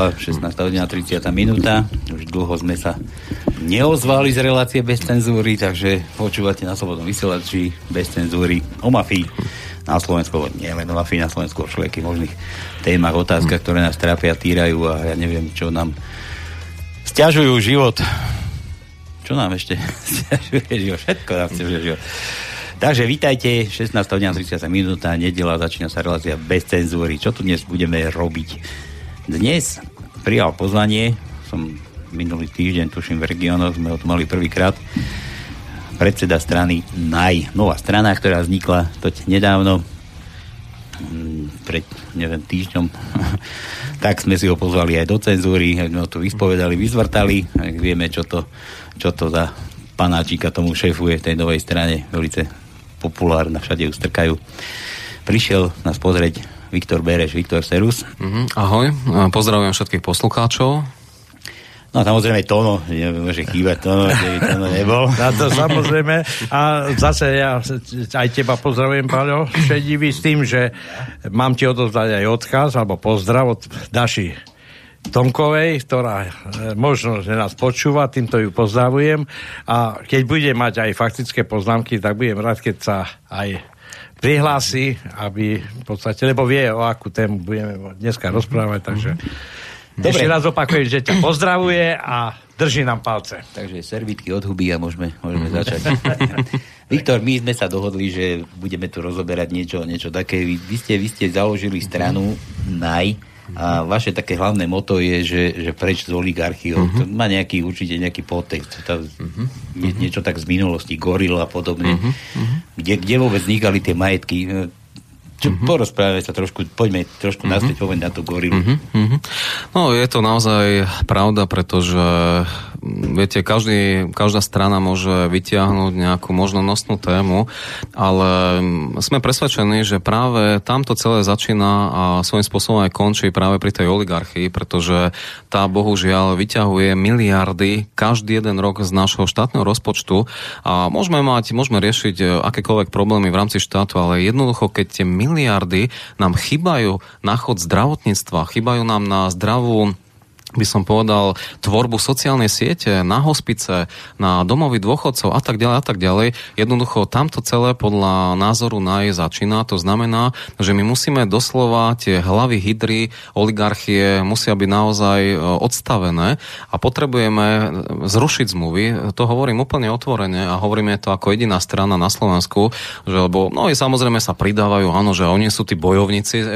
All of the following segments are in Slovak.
Nedela, 16 hodina 30 minúta. Už dlho sme sa neozvali z relácie bez cenzúry, takže počúvate na Slobodnom vysielači bez cenzúry o mafii na Slovensku, nie len o mafii na Slovensku, o všelijakých možných témach, otázkach, ktoré nás trápia, týrajú a ja neviem, čo nám stiažujú život. Čo nám ešte stiažuje život? Všetko nám stiažuje život. Takže vítajte, 16 hodina 30 minúta, nedela, začína sa relácia bez cenzúry. Čo tu dnes budeme robiť? Dnes prijal pozvanie, som minulý týždeň, tuším v regiónoch, sme ho tu mali prvýkrát, predseda strany NAJ, nová strana, ktorá vznikla toť nedávno, mm, pred, neviem, týždňom, tak sme si ho pozvali aj do cenzúry, sme ho tu vyspovedali, vyzvrtali, vieme, čo to, čo to za panáčika tomu šéfuje tej novej strane, velice populárna, všade ju strkajú. Prišiel nás pozrieť Viktor Bereš, Viktor Serus. Mm-hmm, ahoj, pozdravujem všetkých poslucháčov. No samozrejme Tono, nemôže chýbať Tono, keby Tono nebol. Na to samozrejme. A zase ja aj teba pozdravujem, Paľo, šedivý s tým, že mám ti odovzdať aj odkaz, alebo pozdrav od Daši Tomkovej, ktorá e, možno, že nás počúva, týmto ju pozdravujem a keď bude mať aj faktické poznámky, tak budem rád, keď sa aj prihlási, aby v podstate, lebo vie, o akú tému budeme dneska rozprávať, takže Dobre. ešte raz opakujem, že ťa pozdravuje a drží nám palce. Takže servitky od huby a môžeme, môžeme začať. Viktor, my sme sa dohodli, že budeme tu rozoberať niečo, niečo také. Vy, vy, ste, vy ste založili stranu NAJ, a vaše také hlavné moto je, že, že preč z oligarchiou. Uh-huh. To má nejaký, určite nejaký podtext. To, uh-huh. nie, niečo tak z minulosti, goril a podobne. Uh-huh. Kde, kde vôbec vznikali tie majetky? Čo, uh-huh. Porozprávame sa trošku, poďme trošku uh-huh. naspäť povedať na tú gorilu. Uh-huh. No, je to naozaj pravda, pretože viete, každý, každá strana môže vytiahnuť nejakú možno nosnú tému, ale sme presvedčení, že práve tamto celé začína a svojím spôsobom aj končí práve pri tej oligarchii, pretože tá bohužiaľ vyťahuje miliardy každý jeden rok z nášho štátneho rozpočtu a môžeme mať, môžeme riešiť e, akékoľvek problémy v rámci štátu, ale jednoducho, keď tie miliardy nám chýbajú na chod zdravotníctva, chýbajú nám na zdravú by som povedal, tvorbu sociálnej siete, na hospice, na domovy dôchodcov a tak ďalej a tak ďalej. Jednoducho tamto celé podľa názoru NAJ začína. To znamená, že my musíme doslova tie hlavy hydry, oligarchie musia byť naozaj e, odstavené a potrebujeme zrušiť zmluvy. To hovorím úplne otvorene a hovoríme to ako jediná strana na Slovensku, že lebo no samozrejme sa pridávajú, áno, že oni sú tí bojovníci e,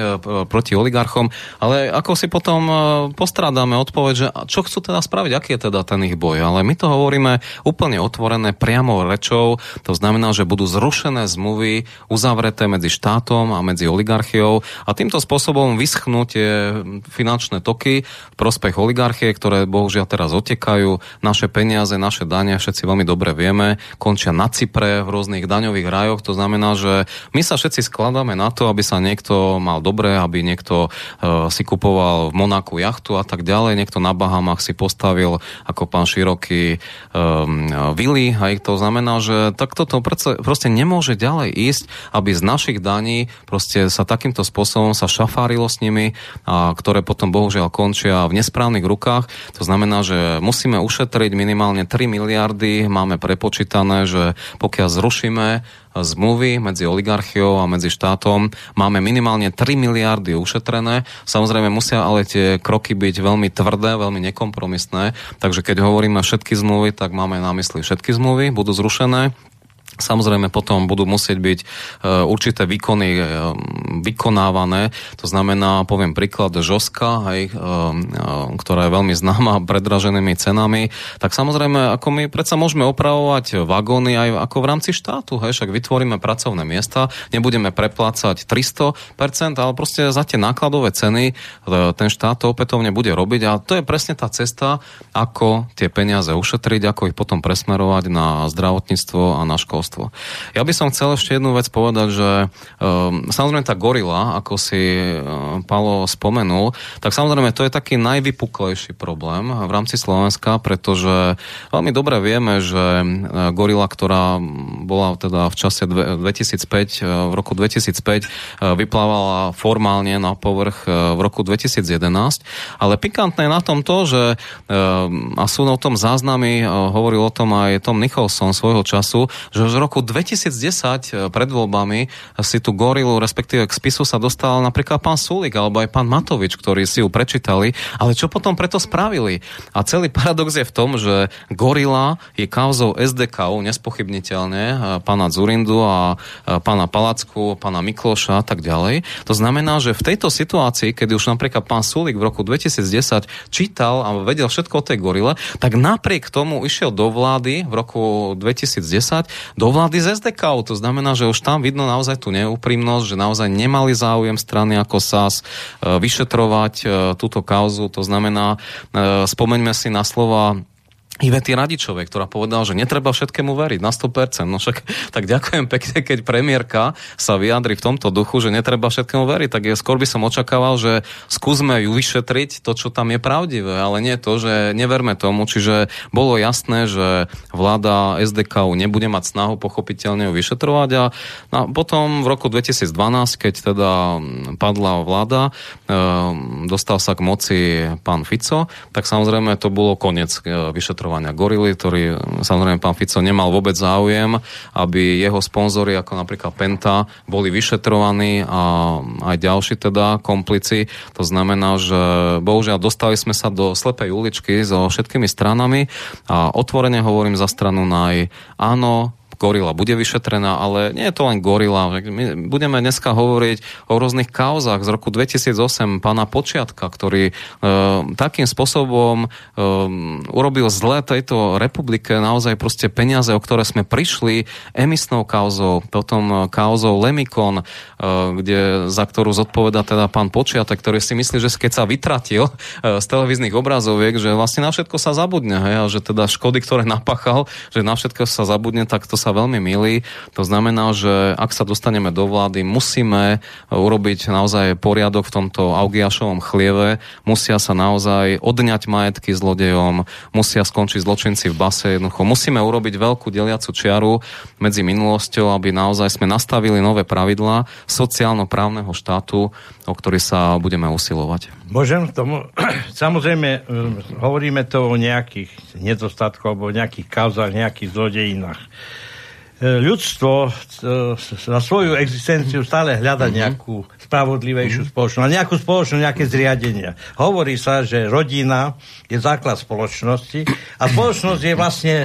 proti oligarchom, ale ako si potom e, postrádame odpoveď, že čo chcú teda spraviť, aký je teda ten ich boj. Ale my to hovoríme úplne otvorené, priamo rečou. To znamená, že budú zrušené zmluvy uzavreté medzi štátom a medzi oligarchiou a týmto spôsobom vyschnú tie finančné toky v prospech oligarchie, ktoré bohužiaľ teraz otekajú. Naše peniaze, naše dane, všetci veľmi dobre vieme, končia na Cypre v rôznych daňových rajoch. To znamená, že my sa všetci skladáme na to, aby sa niekto mal dobre, aby niekto uh, si kupoval v Monaku jachtu a tak ďalej niekto na Bahamach si postavil ako pán Široký um, vily, aj to znamená, že takto to proste nemôže ďalej ísť, aby z našich daní proste sa takýmto spôsobom sa šafárilo s nimi, a ktoré potom bohužiaľ končia v nesprávnych rukách. To znamená, že musíme ušetriť minimálne 3 miliardy, máme prepočítané, že pokiaľ zrušíme zmluvy medzi oligarchiou a medzi štátom. Máme minimálne 3 miliardy ušetrené. Samozrejme musia ale tie kroky byť veľmi tvrdé, veľmi nekompromisné. Takže keď hovoríme všetky zmluvy, tak máme na mysli všetky zmluvy, budú zrušené. Samozrejme potom budú musieť byť e, určité výkony e, vykonávané. To znamená, poviem príklad Žoska, hej, e, ktorá je veľmi známa predraženými cenami. Tak samozrejme, ako my predsa môžeme opravovať vagóny aj ako v rámci štátu. Hej, však vytvoríme pracovné miesta, nebudeme preplácať 300%, ale proste za tie nákladové ceny ten štát to opätovne bude robiť. A to je presne tá cesta, ako tie peniaze ušetriť, ako ich potom presmerovať na zdravotníctvo a na školstvo obyvateľstvo. Ja by som chcel ešte jednu vec povedať, že um, samozrejme tá gorila, ako si um, Palo spomenul, tak samozrejme to je taký najvypuklejší problém v rámci Slovenska, pretože veľmi dobre vieme, že gorila, ktorá bola teda v čase 2005, v roku 2005 vyplávala formálne na povrch v roku 2011, ale pikantné na tom to, že a sú na tom záznamy, hovoril o tom aj Tom Nicholson svojho času, že v roku 2010 pred voľbami si tú gorilu, respektíve k spisu sa dostal napríklad pán Sulik alebo aj pán Matovič, ktorí si ju prečítali, ale čo potom preto spravili? A celý paradox je v tom, že gorila je kauzou SDK, nespochybniteľne, pána Zurindu a pána Palacku, pána Mikloša a tak ďalej. To znamená, že v tejto situácii, keď už napríklad pán Sulik v roku 2010 čítal a vedel všetko o tej gorile, tak napriek tomu išiel do vlády v roku 2010, do vlády z SDK. To znamená, že už tam vidno naozaj tú neúprimnosť, že naozaj nemali záujem strany ako SAS e, vyšetrovať e, túto kauzu. To znamená, e, spomeňme si na slova Ivety Radičovej, ktorá povedala, že netreba všetkému veriť na 100%. No však tak ďakujem pekne, keď premiérka sa vyjadri v tomto duchu, že netreba všetkému veriť, tak je, skôr by som očakával, že skúsme ju vyšetriť to, čo tam je pravdivé, ale nie to, že neverme tomu, čiže bolo jasné, že vláda SDK nebude mať snahu pochopiteľne ju vyšetrovať a, a potom v roku 2012, keď teda padla vláda, e, dostal sa k moci pán Fico, tak samozrejme to bolo koniec e, vyšetrovania vyšetrovania gorily, ktorý samozrejme pán Fico nemal vôbec záujem, aby jeho sponzory ako napríklad Penta boli vyšetrovaní a aj ďalší teda komplici. To znamená, že bohužiaľ dostali sme sa do slepej uličky so všetkými stranami a otvorene hovorím za stranu naj áno, gorila bude vyšetrená, ale nie je to len gorila. My budeme dneska hovoriť o rôznych kauzách z roku 2008 pána Počiatka, ktorý e, takým spôsobom e, urobil zle tejto republike naozaj proste peniaze, o ktoré sme prišli emisnou kauzou, potom kauzou Lemikon, e, kde, za ktorú zodpoveda teda pán Počiatek, ktorý si myslí, že keď sa vytratil e, z televíznych obrazoviek, že vlastne na všetko sa zabudne, hej, a že teda škody, ktoré napáchal, že na všetko sa zabudne, tak to sa veľmi milí. To znamená, že ak sa dostaneme do vlády, musíme urobiť naozaj poriadok v tomto Augiašovom chlieve, musia sa naozaj odňať majetky zlodejom, musia skončiť zločinci v base, jednoducho musíme urobiť veľkú deliacu čiaru medzi minulosťou, aby naozaj sme nastavili nové pravidlá sociálno-právneho štátu, o ktorý sa budeme usilovať. Môžem tomu? Samozrejme, e, hovoríme to o nejakých nedostatkoch alebo o nejakých kauzách, nejakých zlodejinách. E, ľudstvo na e, svoju existenciu stále hľada mhm. nejakú spravodlivejšiu mm-hmm. spoločnosť, nejakú spoločnosť, nejaké zriadenia. Hovorí sa, že rodina je základ spoločnosti a spoločnosť je vlastne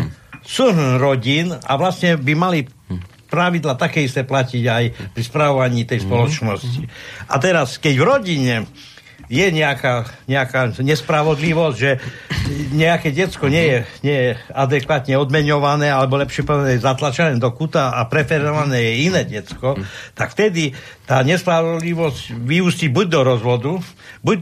súhrn rodín a vlastne by mali pravidla také isté platiť aj pri spravovaní tej mhm. spoločnosti. A teraz, keď v rodine je nejaká, nejaká nespravodlivosť, že nejaké decko nie je, nie je adekvátne odmeňované, alebo lepšie povedané zatlačené do kuta a preferované je iné decko, tak vtedy tá nespravodlivosť vyústi buď do rozvodu, buď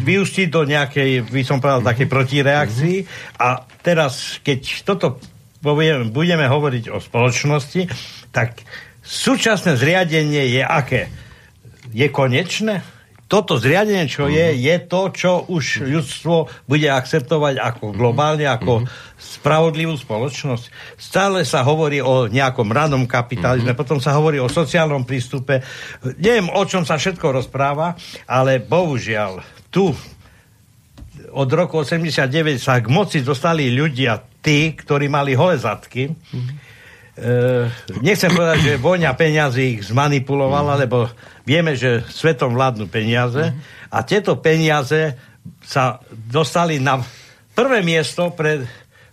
vyústi do nejakej, by som povedal, takej protireakcii a teraz, keď toto poviem, budeme hovoriť o spoločnosti, tak súčasné zriadenie je aké? Je konečné? Toto zriadenie, čo je, mhm. je to, čo už ľudstvo bude akceptovať ako globálne, ako mhm. spravodlivú spoločnosť. Stále sa hovorí o nejakom ranom kapitalizme, mm-hmm. potom sa hovorí o sociálnom prístupe. Neviem, o čom sa všetko rozpráva, ale bohužiaľ, tu od roku 89 sa k moci dostali ľudia, tí, ktorí mali hole zadky. Mm-hmm. E, nechcem povedať, že vojna peňazí ich zmanipulovala, lebo Vieme, že svetom vládnu peniaze a tieto peniaze sa dostali na prvé miesto pre,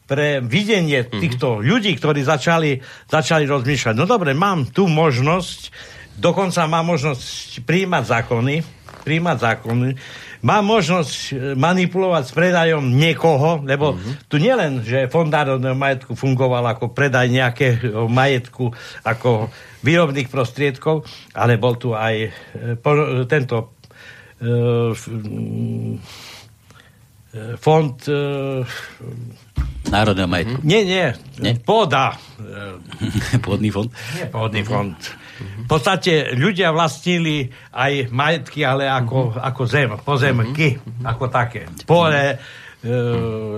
pre videnie týchto ľudí, ktorí začali, začali rozmýšľať. No dobre, mám tu možnosť, dokonca mám možnosť príjmať zákony, príjmať zákony, má možnosť e, manipulovať s predajom niekoho, lebo uh-huh. tu nielen, že fond národného majetku fungoval ako predaj nejakého majetku, ako výrobných prostriedkov, ale bol tu aj e, tento e, fond Národného majetku. Nie, nie, Nie? pôda. Pôdny fond. Nie pôdny fond. V podstate ľudia vlastnili aj majetky, ale ako, ako zem, pozemky, ako také. Pole, e,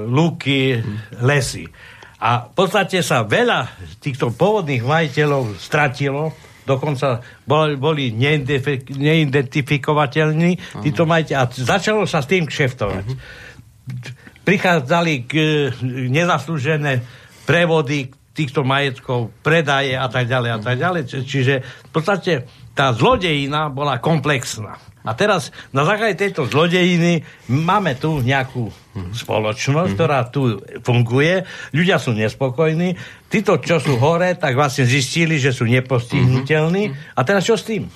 lúky, lesy. A v podstate sa veľa týchto pôvodných majiteľov stratilo, dokonca boli, boli neidentifi- neidentifikovateľní títo majiteľi. A začalo sa s tým kšeftovať. Prichádzali k, e, nezaslúžené prevody týchto majetkov, predaje a tak ďalej a tak ďalej. Či- Čiže v podstate tá zlodejina bola komplexná. A teraz na základe tejto zlodejiny máme tu nejakú spoločnosť, ktorá tu funguje. Ľudia sú nespokojní. Títo, čo sú hore, tak vlastne zistili, že sú nepostihnutelní. A teraz čo s tým?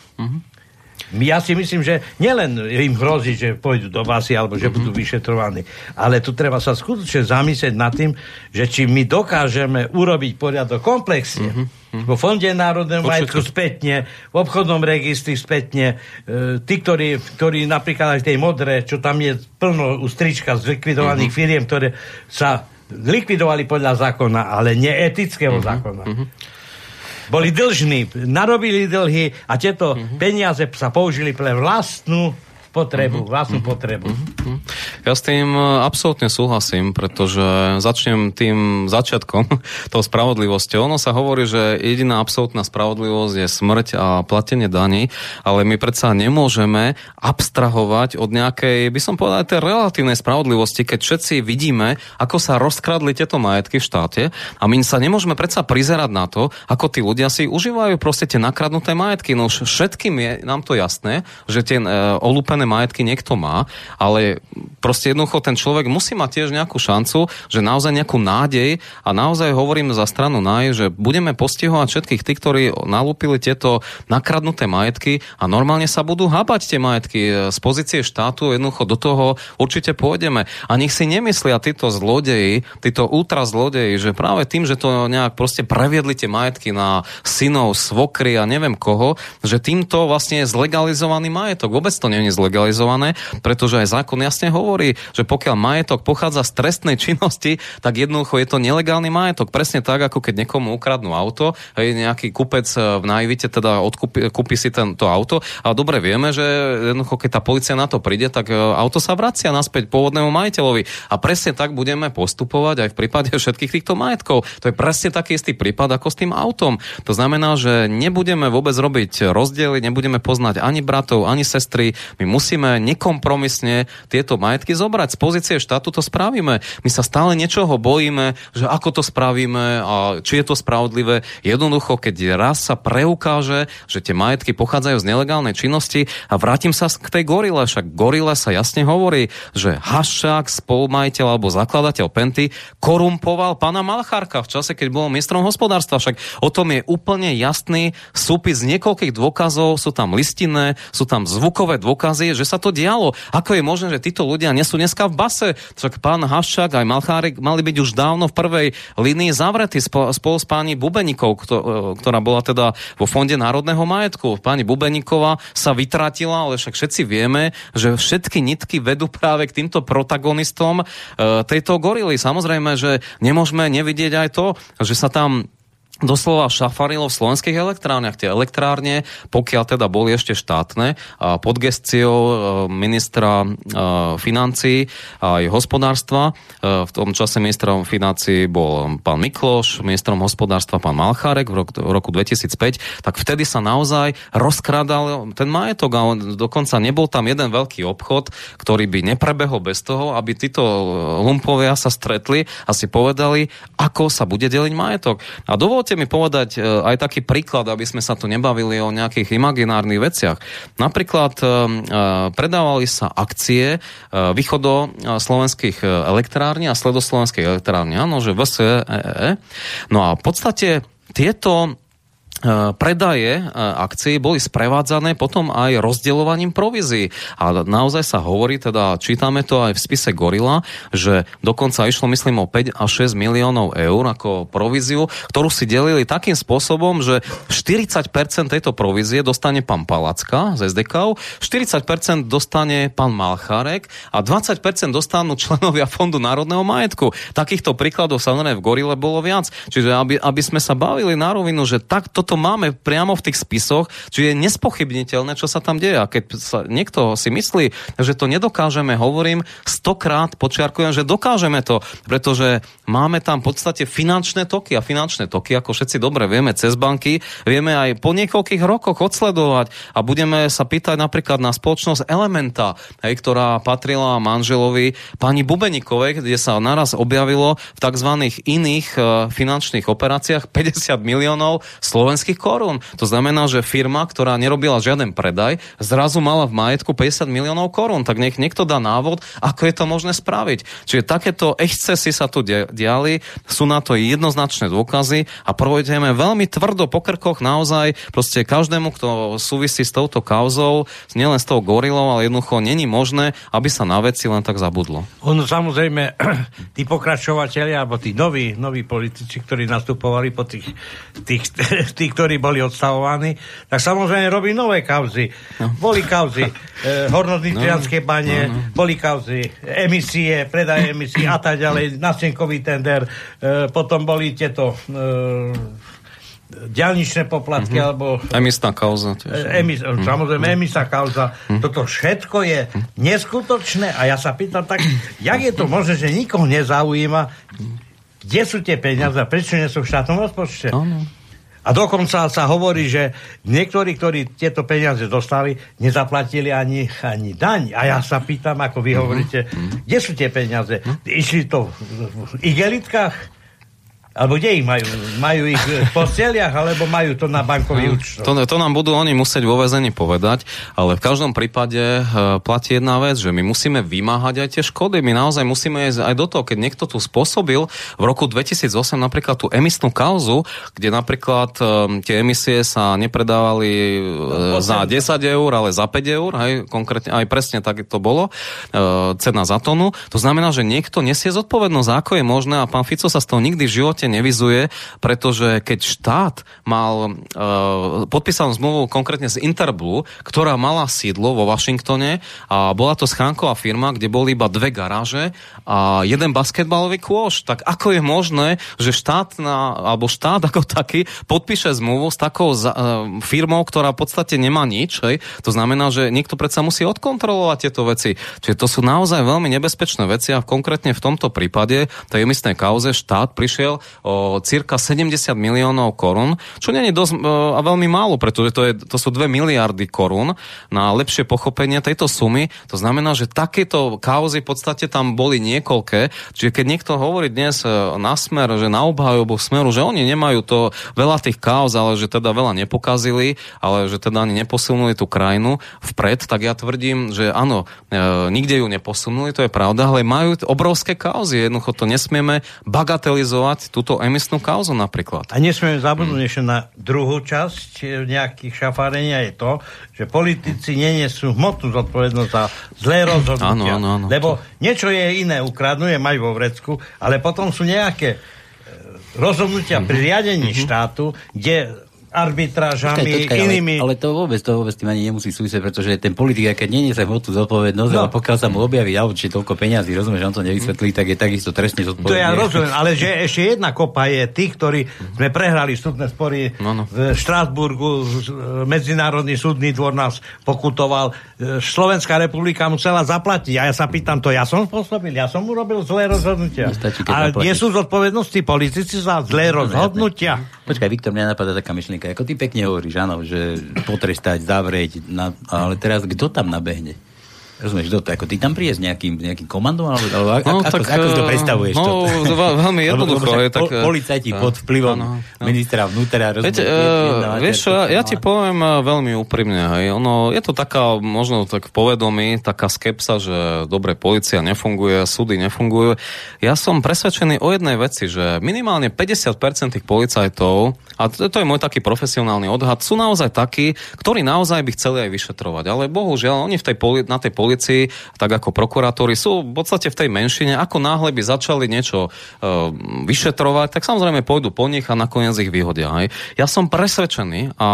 Ja si myslím, že nielen im hrozí, že pôjdu do basy alebo že budú vyšetrovaní, ale tu treba sa skutočne zamyslieť nad tým, že či my dokážeme urobiť poriadok komplexne. Vo Fonde národného majetku spätne, v obchodnom registri spätne, e, tí, ktorí, ktorí napríklad aj v tej modre, čo tam je plno ustrička z likvidovaných firiem, ktoré sa likvidovali podľa zákona, ale neetického zákona. Boli dlžní, narobili dlhy a tieto peniaze sa použili pre vlastnú potrebu, vlastnú potrebu. Ja s tým e, absolútne súhlasím, pretože začnem tým začiatkom, tou spravodlivosťou. Ono sa hovorí, že jediná absolútna spravodlivosť je smrť a platenie daní, ale my predsa nemôžeme abstrahovať od nejakej, by som povedal, tej relatívnej spravodlivosti, keď všetci vidíme, ako sa rozkradli tieto majetky v štáte a my sa nemôžeme predsa prizerať na to, ako tí ľudia si užívajú proste tie nakradnuté majetky. No už všetkým je nám to jasné, že tie e, olúpené majetky niekto má, ale proste jednoducho ten človek musí mať tiež nejakú šancu, že naozaj nejakú nádej a naozaj hovorím za stranu naj, že budeme postihovať všetkých tých, ktorí nalúpili tieto nakradnuté majetky a normálne sa budú hábať tie majetky e, z pozície štátu, jednoducho do toho určite pôjdeme. A nech si nemyslia títo zlodeji, títo ultra zlodeji, že práve tým, že to nejak proste previedli tie majetky na synov, svokry a neviem koho, že týmto vlastne je zlegalizovaný majetok. Vôbec to nie je zlegalizované, pretože aj zákon jasne hovorí, že pokiaľ majetok pochádza z trestnej činnosti, tak jednoducho je to nelegálny majetok. Presne tak, ako keď niekomu ukradnú auto, hej, nejaký kupec e, v Najvite teda odkúpi, kúpi si tento auto a dobre vieme, že jednoducho keď tá policia na to príde, tak e, auto sa vracia naspäť pôvodnému majiteľovi. A presne tak budeme postupovať aj v prípade všetkých týchto majetkov. To je presne taký istý prípad ako s tým autom. To znamená, že nebudeme vôbec robiť rozdiely, nebudeme poznať ani bratov, ani sestry. My musíme nekompromisne tieto majetky zobrať. Z pozície štátu to spravíme. My sa stále niečoho bojíme, že ako to spravíme a či je to spravodlivé. Jednoducho, keď raz sa preukáže, že tie majetky pochádzajú z nelegálnej činnosti a vrátim sa k tej gorile, však gorile sa jasne hovorí, že Haščák, spolumajiteľ alebo zakladateľ Penty, korumpoval pána Malchárka v čase, keď bol ministrom hospodárstva. Však o tom je úplne jasný súpis niekoľkých dôkazov, sú tam listinné, sú tam zvukové dôkazy, že sa to dialo. Ako je možné, že títo ľudia nie sú dneska v base? Však pán Haščák aj Malchárek mali byť už dávno v prvej línii zavretí spo, spolu s pani Bubeníkov, kto, e, ktorá bola teda vo Fonde národného majetku. Pani Bubeníková sa vytratila, ale však všetci vieme, že všetky nitky vedú práve k týmto protagonistom e, tejto gorily. Samozrejme, že nemôžeme nevidieť aj to, že sa tam doslova šafarilo v slovenských elektrárniach. Tie elektrárne, pokiaľ teda boli ešte štátne, pod gestiou e, ministra e, financí a aj hospodárstva. E, V tom čase ministrom financí bol pán Mikloš, ministrom hospodárstva pán Malchárek v roku, v roku 2005, tak vtedy sa naozaj rozkrádal ten majetok a on, dokonca nebol tam jeden veľký obchod, ktorý by neprebehol bez toho, aby títo lumpovia sa stretli a si povedali, ako sa bude deliť majetok. A dovol Dovolte mi povedať e, aj taký príklad, aby sme sa tu nebavili o nejakých imaginárnych veciach. Napríklad e, e, predávali sa akcie východo slovenských elektrární a sledoslovenských elektrární. Áno, že VSE. No a v podstate tieto predaje akcií boli sprevádzané potom aj rozdeľovaním provízií. A naozaj sa hovorí, teda čítame to aj v spise Gorila, že dokonca išlo, myslím, o 5 až 6 miliónov eur ako províziu, ktorú si delili takým spôsobom, že 40% tejto provízie dostane pán Palacka z SDK, 40% dostane pán Malchárek a 20% dostanú členovia Fondu národného majetku. Takýchto príkladov samozrejme v Gorile bolo viac. Čiže aby, aby sme sa bavili na rovinu, že tak toto máme priamo v tých spisoch, čiže je nespochybniteľné, čo sa tam deje. A keď sa niekto si myslí, že to nedokážeme, hovorím stokrát, počiarkujem, že dokážeme to, pretože máme tam v podstate finančné toky a finančné toky, ako všetci dobre vieme, cez banky, vieme aj po niekoľkých rokoch odsledovať a budeme sa pýtať napríklad na spoločnosť Elementa, hej, ktorá patrila manželovi pani Bubenikovej, kde sa naraz objavilo v tzv. iných e, finančných operáciách 50 miliónov slovenských korún. To znamená, že firma, ktorá nerobila žiaden predaj, zrazu mala v majetku 50 miliónov korún. Tak nech niekto dá návod, ako je to možné spraviť. Čiže takéto excesy sa tu diali, sú na to jednoznačné dôkazy a provedeme veľmi tvrdo po krkoch naozaj proste každému, kto súvisí s touto kauzou, nielen s tou gorilou, ale jednoducho není možné, aby sa na veci len tak zabudlo. Ono samozrejme, tí pokračovateľi alebo tí noví, noví politici, ktorí nastupovali po tých, tých, tých, ktorí boli odstavovaní, tak samozrejme robí nové kauzy. No. Boli kauzy e, hornodničianské no, bane, no, no. boli kauzy emisie, predaj emisie a tak ďalej, nastenkový tender, e, potom boli tieto e, diálničné poplatky, mm-hmm. alebo... Emisná kauza. Tiež. Emis, mm-hmm. Samozrejme, emisná kauza. Mm-hmm. Toto všetko je neskutočné a ja sa pýtam tak, jak je to možné, že nikoho nezaujíma, kde sú tie peniaze prečo nie sú v štátnom rozpočte? Ano. A dokonca sa hovorí, že niektorí, ktorí tieto peniaze dostali, nezaplatili ani, ani daň. A ja sa pýtam, ako vy uh-huh. hovoríte, kde sú tie peniaze? Uh-huh. Išli to v igelitkách? Alebo kde ich majú? Majú ich v posteliach, alebo majú to na bankový no, účet? To, to nám budú oni musieť vo väzení povedať, ale v každom prípade uh, platí jedna vec, že my musíme vymáhať aj tie škody. My naozaj musíme ísť aj do toho, keď niekto tu spôsobil v roku 2008 napríklad tú emisnú kauzu, kde napríklad um, tie emisie sa nepredávali uh, za 10 eur, ale za 5 eur, aj, konkrétne, aj presne tak to bolo, uh, cena za tonu. To znamená, že niekto nesie zodpovednosť, ako je možné a pán Fico sa z toho nikdy v živote podstate nevizuje, pretože keď štát mal uh, podpísanú zmluvu konkrétne z Interblu, ktorá mala sídlo vo Washingtone a bola to schránková firma, kde boli iba dve garáže a jeden basketbalový kôš, tak ako je možné, že štát na, alebo štát ako taký podpíše zmluvu s takou za, uh, firmou, ktorá v podstate nemá nič, hej? to znamená, že niekto predsa musí odkontrolovať tieto veci. Čiže to sú naozaj veľmi nebezpečné veci a konkrétne v tomto prípade tej emisnej kauze štát prišiel o cirka 70 miliónov korún, čo nie je dosť a veľmi málo, pretože to, je, to sú 2 miliardy korún na lepšie pochopenie tejto sumy. To znamená, že takéto kauzy v podstate tam boli niekoľké. Čiže keď niekto hovorí dnes e, na smer, že na obhajobu smeru, že oni nemajú to veľa tých kauz, ale že teda veľa nepokazili, ale že teda ani neposilnuli tú krajinu vpred, tak ja tvrdím, že áno, e, nikde ju neposunuli, to je pravda, ale majú obrovské kauzy. Jednoducho to nesmieme bagatelizovať túto emisnú kauzu napríklad. A nesmieme zabudnúť hmm. ešte na druhú časť eh, nejakých šafárenia je to, že politici nenesú hmotnú zodpovednosť za zlé rozhodnutia. Áno, áno, áno. Lebo niečo je iné, ukradnú, je majú vo vrecku, ale potom sú nejaké eh, rozhodnutia pri riadení mm-hmm. štátu, kde arbitrážami, počkaj, počkaj, inými... Ale, ale to vôbec, to vôbec tým ani nemusí súvisieť, pretože ten politik, keď nie sa tú zodpovednosť, no. ale pokiaľ sa mu objaví auto, či toľko peňazí, rozumieš, že on to nevysvetlí, tak je takisto trestne zodpovedný. To ja rozumiem, ale že ešte jedna kopa je tých, ktorí sme prehrali súdne spory no, no. v Štrásburgu, Medzinárodný súdny dvor nás pokutoval, Slovenská republika musela zaplatiť. A ja sa pýtam, to ja som spôsobil, ja som urobil zlé rozhodnutia. A nie sú zodpovednosti politici za zlé rozhodnutia. Počkaj, Viktor, mňa napadá taká myšlienka myšlienka. Ako ty pekne hovoríš, áno, že potrestať, zavrieť, na, ale teraz kto tam nabehne? Rozumieš, kto to, ako ty tam prídeš nejakým, nejakým komandom, alebo, alebo no, ako, tak, ako, si to eh, predstavuješ? No, to? veľmi jednoducho. je, tak, po, policajti uh, pod vplyvom uh, uh, ministra vnútra. Viete, uh, vieš, ja, ja ti poviem veľmi úprimne, hej, ono, je to taká, možno tak povedomí, taká skepsa, že dobre, policia nefunguje, súdy nefungujú. Ja som presvedčený o jednej veci, že minimálne 50% tých policajtov a to, to je môj taký profesionálny odhad, sú naozaj takí, ktorí naozaj by chceli aj vyšetrovať. Ale bohužiaľ, oni v tej poli- na tej policii, tak ako prokurátori, sú v podstate v tej menšine. Ako náhle by začali niečo uh, vyšetrovať, tak samozrejme pôjdu po nich a nakoniec ich vyhodia. Hej. Ja som presvedčený a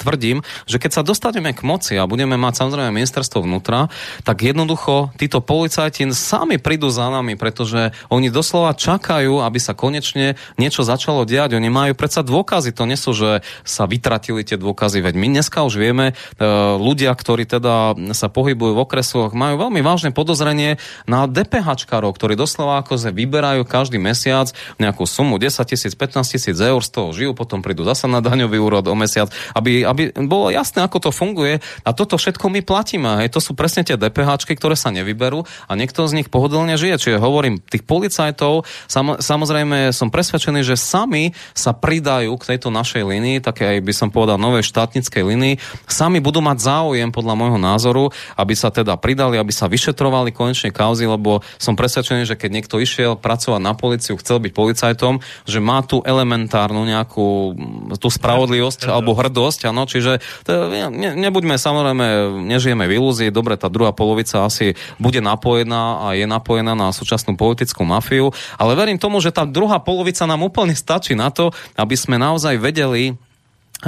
tvrdím, že keď sa dostaneme k moci a budeme mať samozrejme ministerstvo vnútra, tak jednoducho títo policajti sami prídu za nami, pretože oni doslova čakajú, aby sa konečne niečo začalo diať. Oni majú predsa dôkazy, to nie sú, že sa vytratili tie dôkazy, veď my dneska už vieme, e, ľudia, ktorí teda sa pohybujú v okresoch, majú veľmi vážne podozrenie na DPHčkarov, ktorí doslova ako vyberajú každý mesiac nejakú sumu 10 tisíc, 15 tisíc eur, z toho žijú, potom prídu zasa na daňový úrod o mesiac, aby, aby bolo jasné, ako to funguje. A toto všetko my platíme. Hej. To sú presne tie DPHčky, ktoré sa nevyberú a niekto z nich pohodlne žije. Čiže hovorím, tých policajtov, sam, samozrejme som presvedčený, že sami sa pridajú k tejto našej linii, také aj by som povedal novej štátnickej linii, sami budú mať záujem podľa môjho názoru, aby sa teda pridali, aby sa vyšetrovali konečne kauzy, lebo som presvedčený, že keď niekto išiel pracovať na policiu, chcel byť policajtom, že má tú elementárnu nejakú tú spravodlivosť alebo hrdosť, áno, čiže to, ne, nebuďme samozrejme, nežijeme v ilúzii, dobre, tá druhá polovica asi bude napojená a je napojená na súčasnú politickú mafiu, ale verím tomu, že tá druhá polovica nám úplne stačí na to, aby sme naozaj vedeli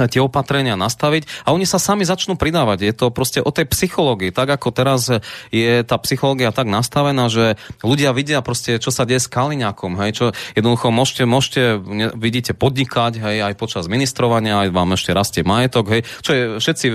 tie opatrenia nastaviť a oni sa sami začnú pridávať. Je to proste o tej psychológii. Tak ako teraz je tá psychológia tak nastavená, že ľudia vidia proste, čo sa deje s Kaliňakom. Hej, čo jednoducho môžete, môžete vidíte podnikať hej, aj počas ministrovania, aj vám ešte rastie majetok. Hej, čo je všetci,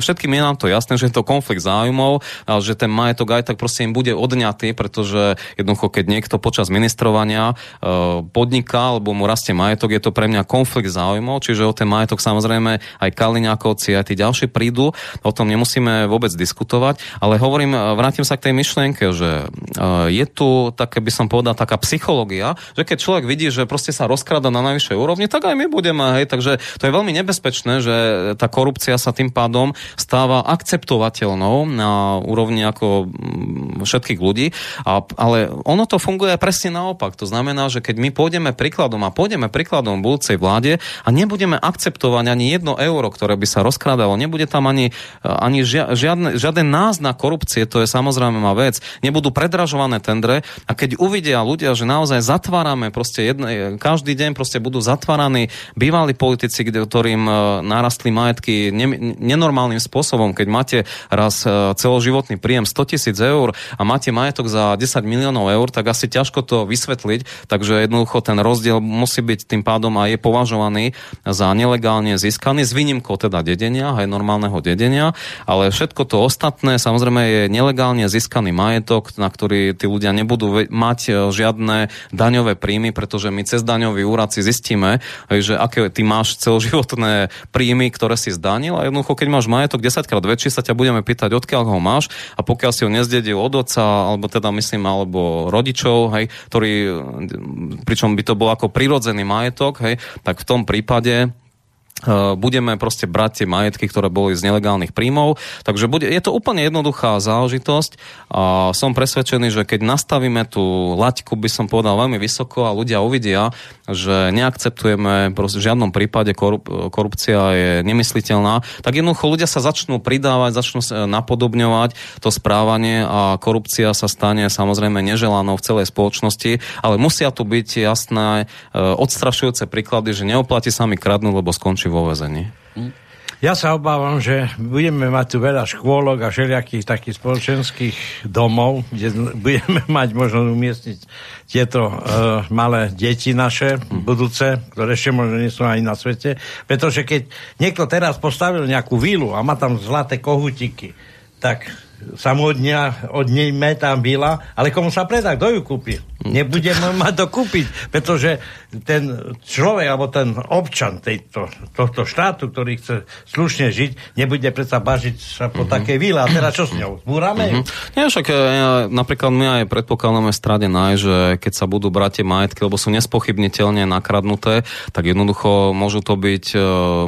všetkým je nám to jasné, že je to konflikt záujmov a že ten majetok aj tak proste im bude odňatý, pretože jednoducho, keď niekto počas ministrovania e, podniká alebo mu rastie majetok, je to pre mňa konflikt záujmov, čiže o ten majetok sa samozrejme aj Kaliňákovci, aj tí ďalší prídu, o tom nemusíme vôbec diskutovať, ale hovorím, vrátim sa k tej myšlienke, že e, je tu, také by som povedal, taká psychológia, že keď človek vidí, že proste sa rozkrada na najvyššej úrovni, tak aj my budeme, hej, takže to je veľmi nebezpečné, že tá korupcia sa tým pádom stáva akceptovateľnou na úrovni ako mm, všetkých ľudí, a, ale ono to funguje presne naopak. To znamená, že keď my pôjdeme príkladom a pôjdeme príkladom budúcej vláde a nebudeme akceptovať ani jedno euro, ktoré by sa rozkrádalo. Nebude tam ani, ani žiadne, žiaden náznak korupcie, to je samozrejme má vec. Nebudú predražované tendre a keď uvidia ľudia, že naozaj zatvárame proste jedne, každý deň proste budú zatváraní bývalí politici, ktorým e, narastli majetky nenormálnym spôsobom, keď máte raz celoživotný príjem 100 tisíc eur a máte majetok za 10 miliónov eur, tak asi ťažko to vysvetliť, takže jednoducho ten rozdiel musí byť tým pádom a je považovaný za nelegálne získaný, s výnimkou teda dedenia, aj normálneho dedenia, ale všetko to ostatné samozrejme je nelegálne získaný majetok, na ktorý tí ľudia nebudú mať e, žiadne daňové príjmy, pretože my cez daňový úrad si zistíme, že aké ty máš celoživotné príjmy, ktoré si zdanil a jednoducho, keď máš majetok 10 krát väčší, sa ťa budeme pýtať, odkiaľ ho máš a pokiaľ si ho nezdedil od oca, alebo teda myslím, alebo rodičov, hej, ktorý, pričom by to bol ako prirodzený majetok, hej, tak v tom prípade budeme proste brať tie majetky, ktoré boli z nelegálnych príjmov. Takže bude, je to úplne jednoduchá záležitosť a som presvedčený, že keď nastavíme tú laťku, by som povedal veľmi vysoko a ľudia uvidia, že neakceptujeme proste v žiadnom prípade korup- korupcia je nemysliteľná, tak jednoducho ľudia sa začnú pridávať, začnú napodobňovať to správanie a korupcia sa stane samozrejme neželanou v celej spoločnosti, ale musia tu byť jasné eh, odstrašujúce príklady, že neoplatí sa mi kradnúť, lebo skončí vo vezení? Ja sa obávam, že budeme mať tu veľa škôlok a všelijakých takých spoločenských domov, kde budeme mať možno umiestniť tieto uh, malé deti naše budúce, ktoré ešte možno nie sú ani na svete. Pretože keď niekto teraz postavil nejakú vílu a má tam zlaté kohutiky, tak sa mu od, nej tam byla, ale komu sa predá, kto ju kúpi? Nebudeme mať to kúpiť, pretože ten človek alebo ten občan tejto, tohto štátu, ktorý chce slušne žiť, nebude predsa bažiť sa po mm-hmm. takej víle. A teraz čo s ňou? Zbúrame mm-hmm. Nie, však ja, napríklad my aj predpokladáme strade naj, že keď sa budú brať tie majetky, lebo sú nespochybniteľne nakradnuté, tak jednoducho môžu to byť uh,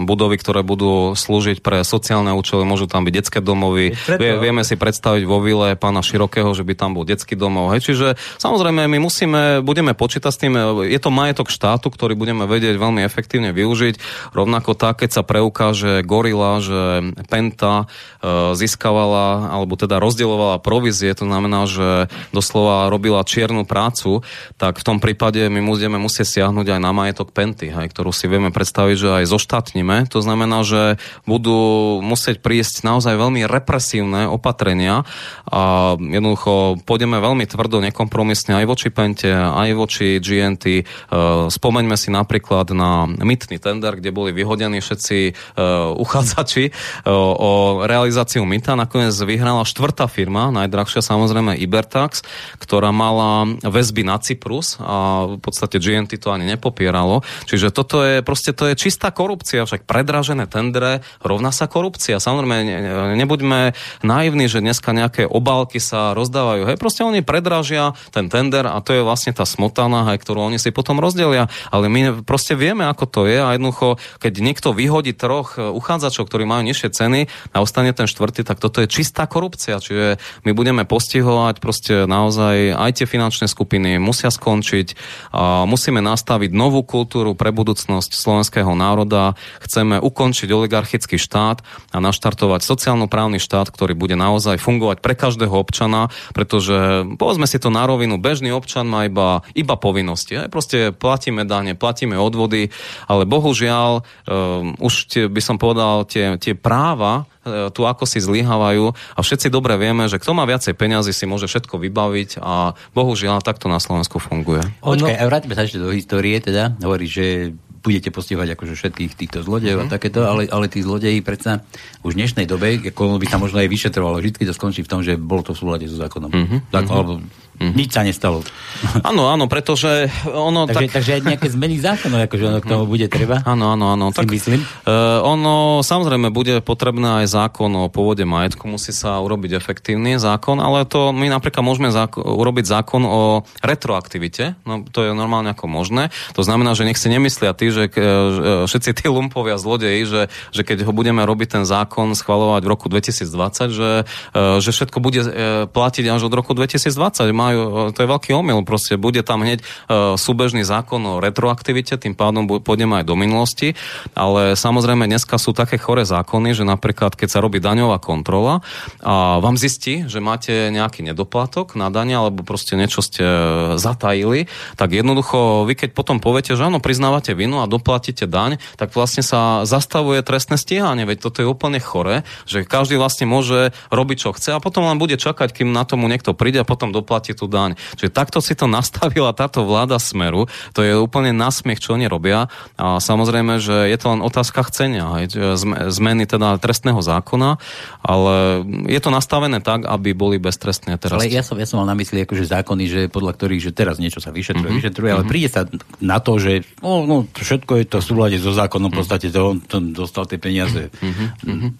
budovy, ktoré budú slúžiť pre sociálne účely, môžu tam byť detské domovy. Vie, vieme si predstaviť vo vile pána Širokého, že by tam bol detský domov. Hej. Čiže samozrejme my musíme, budeme počítať s tým, je to majetok štátu, ktorý budeme vedieť veľmi efektívne využiť. Rovnako tak, keď sa preukáže Gorila, že Penta e, získavala, alebo teda rozdielovala provízie, to znamená, že doslova robila čiernu prácu, tak v tom prípade my budeme musieť siahnuť aj na majetok Penty, hej, ktorú si vieme predstaviť, že aj zoštátnime. To znamená, že budú musieť prísť naozaj veľmi represívne opatrenia a jednoducho pôjdeme veľmi tvrdo, nekompromisne aj voči Pente, aj voči GNT. E, spomeňme si napríklad na mytný tender, kde boli vyhodení všetci e, uchádzači e, o realizáciu myta. Nakoniec vyhrala štvrtá firma, najdrahšia samozrejme Ibertax, ktorá mala väzby na Cyprus a v podstate GNT to ani nepopieralo. Čiže toto je proste to je čistá korupcia, však predražené tendre rovná sa korupcia. Samozrejme, ne, nebuďme naivní, že dneska nejaké obálky sa rozdávajú. Hej, proste oni predražia ten tender a to je vlastne tá smotana, hej, ktorú oni si potom rozdelia. Ale my proste vieme, ako to je a jednoducho, keď niekto vyhodí troch e, uchádzačov, ktorí majú nižšie ceny a ostane ten štvrtý, tak toto je čistá korupcia. Čiže my budeme postihovať proste naozaj aj tie finančné skupiny musia skončiť a musíme nastaviť novú kultúru pre budúcnosť slovenského národa. Chceme ukončiť oligarchický štát a naštartovať sociálno-právny štát, ktorý bude naozaj fungovať pre každého občana, pretože povedzme si to na rovinu, bežný občan má iba, iba povinnosti. Aj proste platíme dane, platíme odvody, ale bohužiaľ um, už tie, by som povedal, tie, tie práva E, tu ako si zlyhávajú a všetci dobre vieme, že kto má viacej peňazí, si môže všetko vybaviť a bohužiaľ takto na Slovensku funguje. Počkaj, a vráťme sa ešte do histórie, teda hovorí, že budete postihovať akože všetkých týchto zlodejov mm-hmm. a mhm. takéto, ale, ale tí zlodeji predsa už v dnešnej dobe, ako by sa možno aj vyšetrovalo, vždy to skončí v tom, že bolo to v súlade so zákonom. Mm-hmm. Tak, alebo Mm-hmm. Nič sa nestalo. Áno, áno, pretože ono... Takže, tak... takže aj nejaké zmeny zákonov, akože ono k tomu bude treba. Áno, áno, áno. Tak, myslím. Uh, ono samozrejme bude potrebné aj zákon o pôvode majetku, musí sa urobiť efektívny zákon, ale to my napríklad môžeme zákon, urobiť zákon o retroaktivite, no to je normálne ako možné. To znamená, že nech si nemyslia tí, že uh, všetci tí lumpovia zlodeji, že, že keď ho budeme robiť ten zákon schvalovať v roku 2020, že, uh, že všetko bude platiť až od roku 2020. Má majú, to je veľký omyl, proste bude tam hneď súbežný zákon o retroaktivite, tým pádom pôjdeme aj do minulosti, ale samozrejme dneska sú také chore zákony, že napríklad keď sa robí daňová kontrola a vám zistí, že máte nejaký nedoplatok na dane alebo proste niečo ste e, zatajili, tak jednoducho vy keď potom poviete, že áno, priznávate vinu a doplatíte daň, tak vlastne sa zastavuje trestné stíhanie, veď toto je úplne chore, že každý vlastne môže robiť, čo chce a potom len bude čakať, kým na tomu niekto príde a potom doplatí tú daň. Čiže takto si to nastavila táto vláda Smeru. To je úplne nasmiech, čo oni robia. A samozrejme, že je to len otázka chcenia. Zmeny teda trestného zákona, ale je to nastavené tak, aby boli beztrestné teraz. Ale ja som, ja som mal na mysli akože zákony, že podľa ktorých, že teraz niečo sa vyšetruje, mm-hmm. vyšetruje, ale mm-hmm. príde sa na to, že no, no, všetko je to v súlade so zákonom, v podstate to, on dostal tie peniaze. Mm-hmm.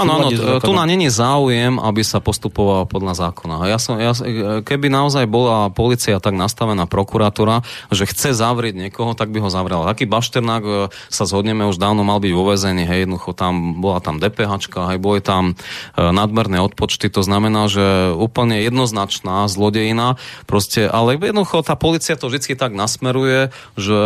Áno, áno, tu na není záujem, aby sa postupovalo podľa zákona. Ja som, ja, keby naozaj bola policia tak nastavená prokuratúra, že chce zavrieť niekoho, tak by ho zavrela. Taký Bašternák e, sa zhodneme, už dávno mal byť vo väzení, hej, jednoducho tam bola tam DPH, hej, boli tam e, nadmerné odpočty, to znamená, že úplne jednoznačná zlodejina, proste, ale jednoducho tá policia to vždy tak nasmeruje, že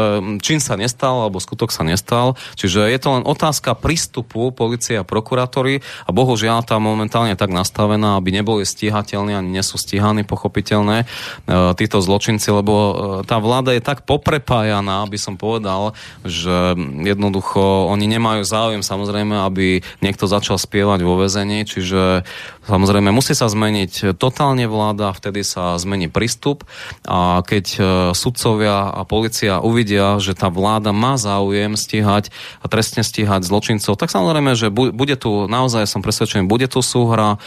čím sa nestal, alebo skutok sa nestal, čiže je to len otázka prístupu policie a prokurátory a bohužiaľ tá momentálne tak nastavená, aby neboli stíhateľní ani nesú stíhaní, pochopiteľne samozrejme e, títo zločinci, lebo e, tá vláda je tak poprepájaná, aby som povedal, že jednoducho oni nemajú záujem samozrejme, aby niekto začal spievať vo väzení, čiže samozrejme musí sa zmeniť totálne vláda, vtedy sa zmení prístup. A keď e, sudcovia a policia uvidia, že tá vláda má záujem stíhať a trestne stíhať zločincov, tak samozrejme, že bude tu, naozaj som presvedčený, bude tu súhra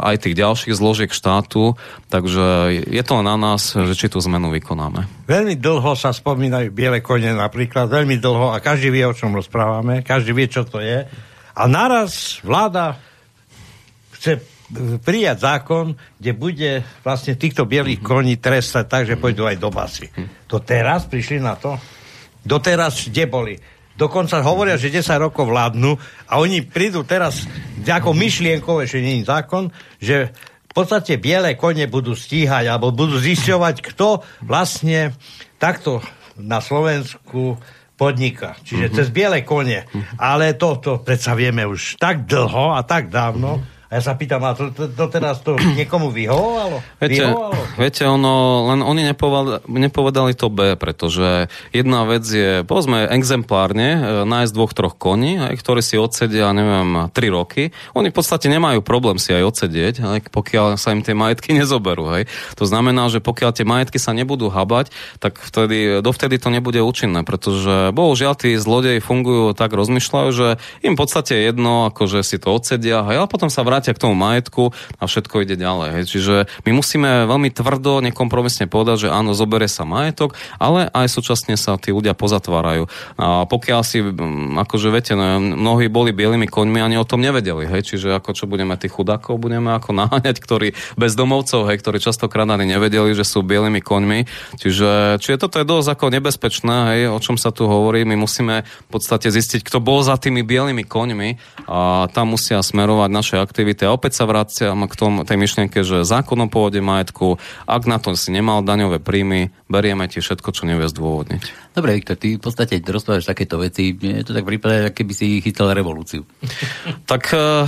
aj tých ďalších zložiek štátu, takže je to na nás, že či tú zmenu vykonáme. Veľmi dlho sa spomínajú biele kone napríklad, veľmi dlho a každý vie, o čom rozprávame, každý vie, čo to je. A naraz vláda chce prijať zákon, kde bude vlastne týchto bielých koní trestať tak, že pôjdu aj do basy. Mm-hmm. To teraz prišli na to? Doteraz kde boli? dokonca hovoria, že 10 rokov vládnu a oni prídu teraz ako myšlienkové, že nie je zákon, že v podstate biele kone budú stíhať alebo budú zisťovať, kto vlastne takto na Slovensku podniká. Čiže uh-huh. cez biele kone. Uh-huh. Ale to, to predsa vieme už tak dlho a tak dávno. Uh-huh a ja sa pýtam, a to, to, to teraz to niekomu vyhovovalo? Viete, vyhovovalo? viete ono, len oni nepovedali, nepovedali to B, pretože jedna vec je, povedzme, exemplárne, e, nájsť dvoch, troch koní, aj, ktorí si odsedia, neviem, 3 roky. Oni v podstate nemajú problém si aj odsedieť, aj, pokiaľ sa im tie majetky nezoberú. Hej. To znamená, že pokiaľ tie majetky sa nebudú habať, tak vtedy, dovtedy to nebude účinné, pretože bohužiaľ tí zlodeji fungujú tak, rozmýšľajú, že im v podstate jedno, akože si to odsedia, hej, a potom sa vrátia vrátia k tomu majetku a všetko ide ďalej. Hej. Čiže my musíme veľmi tvrdo, nekompromisne povedať, že áno, zoberie sa majetok, ale aj súčasne sa tí ľudia pozatvárajú. A pokiaľ si, akože viete, no, mnohí boli bielými koňmi ani o tom nevedeli. Hej. Čiže ako čo budeme tých chudákov, budeme ako naháňať, ktorí bezdomovcov, hej, ktorí častokrát ani nevedeli, že sú bielými koňmi. Čiže, čiže toto je dosť ako nebezpečné, hej, o čom sa tu hovorí. My musíme v podstate zistiť, kto bol za tými bielými koňmi a tam musia smerovať naše aktivity aktivity. A opäť sa vraciam k tomu, tej myšlienke, že zákon o pôvode majetku, ak na to si nemal daňové príjmy, berieme ti všetko, čo nevie zdôvodniť. Dobre, Viktor, ty v podstate rozprávaš takéto veci. Je to tak prípade, keby si chytal revolúciu. tak eh,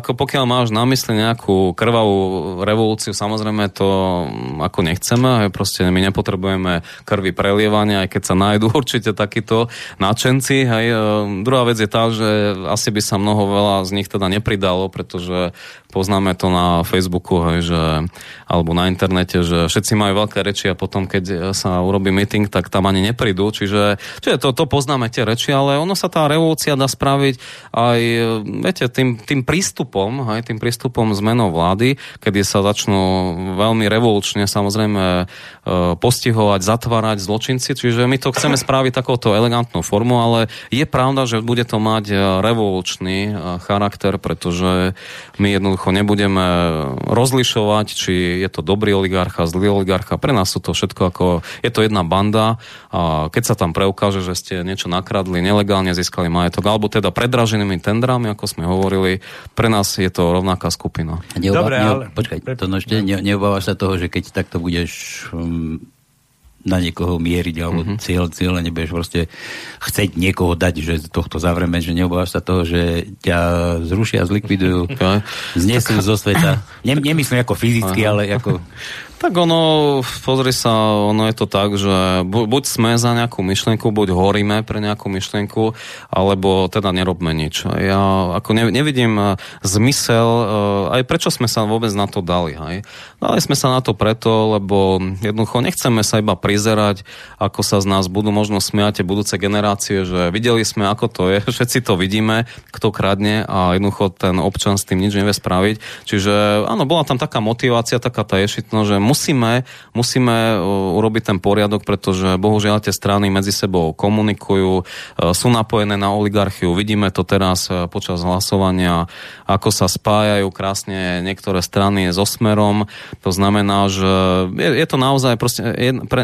ako pokiaľ máš na mysli nejakú krvavú revolúciu, samozrejme to mm, ako nechceme. Proste my nepotrebujeme krvi prelievania, aj keď sa nájdú určite takíto náčenci. Hej. Eh, druhá vec je tá, že asi by sa mnoho veľa z nich teda nepridalo, pretože poznáme to na Facebooku, hej, že, alebo na internete, že všetci majú veľké reči a potom, keď sa urobí meeting, tak tam ani neprídu. Čiže, čiže to, to poznáme tie reči, ale ono sa tá revolúcia dá spraviť aj viete, tým, tým prístupom, aj tým prístupom zmenou vlády, kedy sa začnú veľmi revolučne samozrejme e, postihovať, zatvárať zločinci. Čiže my to chceme spraviť takouto elegantnú formu, ale je pravda, že bude to mať e, revolučný e, charakter, pretože my jednoducho jednoducho nebudeme rozlišovať, či je to dobrý oligarcha, zlý oligarcha. Pre nás sú to všetko ako, je to jedna banda a keď sa tam preukáže, že ste niečo nakradli, nelegálne získali majetok, alebo teda predraženými tendrami, ako sme hovorili, pre nás je to rovnaká skupina. Neoba, Dobre, ale... Počkaj, to ešte ne, neobávaš sa toho, že keď takto budeš um, na niekoho mieriť, alebo mm-hmm. cieľ, cieľ nebudeš proste chceť niekoho dať, že tohto zavreme, že neobávaš sa toho, že ťa zrušia, zlikvidujú, znesú zo sveta. Nem, nemyslím ako fyzicky, Aha. ale ako... Tak ono, pozri sa, ono je to tak, že buď sme za nejakú myšlienku, buď horíme pre nejakú myšlienku, alebo teda nerobme nič. Ja ako nevidím eh, zmysel, eh, aj prečo sme sa vôbec na to dali. Hej? Dali sme sa na to preto, lebo jednoducho nechceme sa iba prizerať, ako sa z nás budú možno smiať budúce generácie, že videli sme, ako to je, všetci to vidíme, kto kradne a jednoducho ten občan s tým nič nevie spraviť. Čiže áno, bola tam taká motivácia, taká tá ješitnosť, že musíme, musíme e, urobiť ten poriadok, pretože bohužiaľ tie strany medzi sebou komunikujú, e, sú napojené na oligarchiu. Vidíme to teraz e, počas hlasovania, ako sa spájajú krásne niektoré strany so smerom. To znamená, že je, je to naozaj proste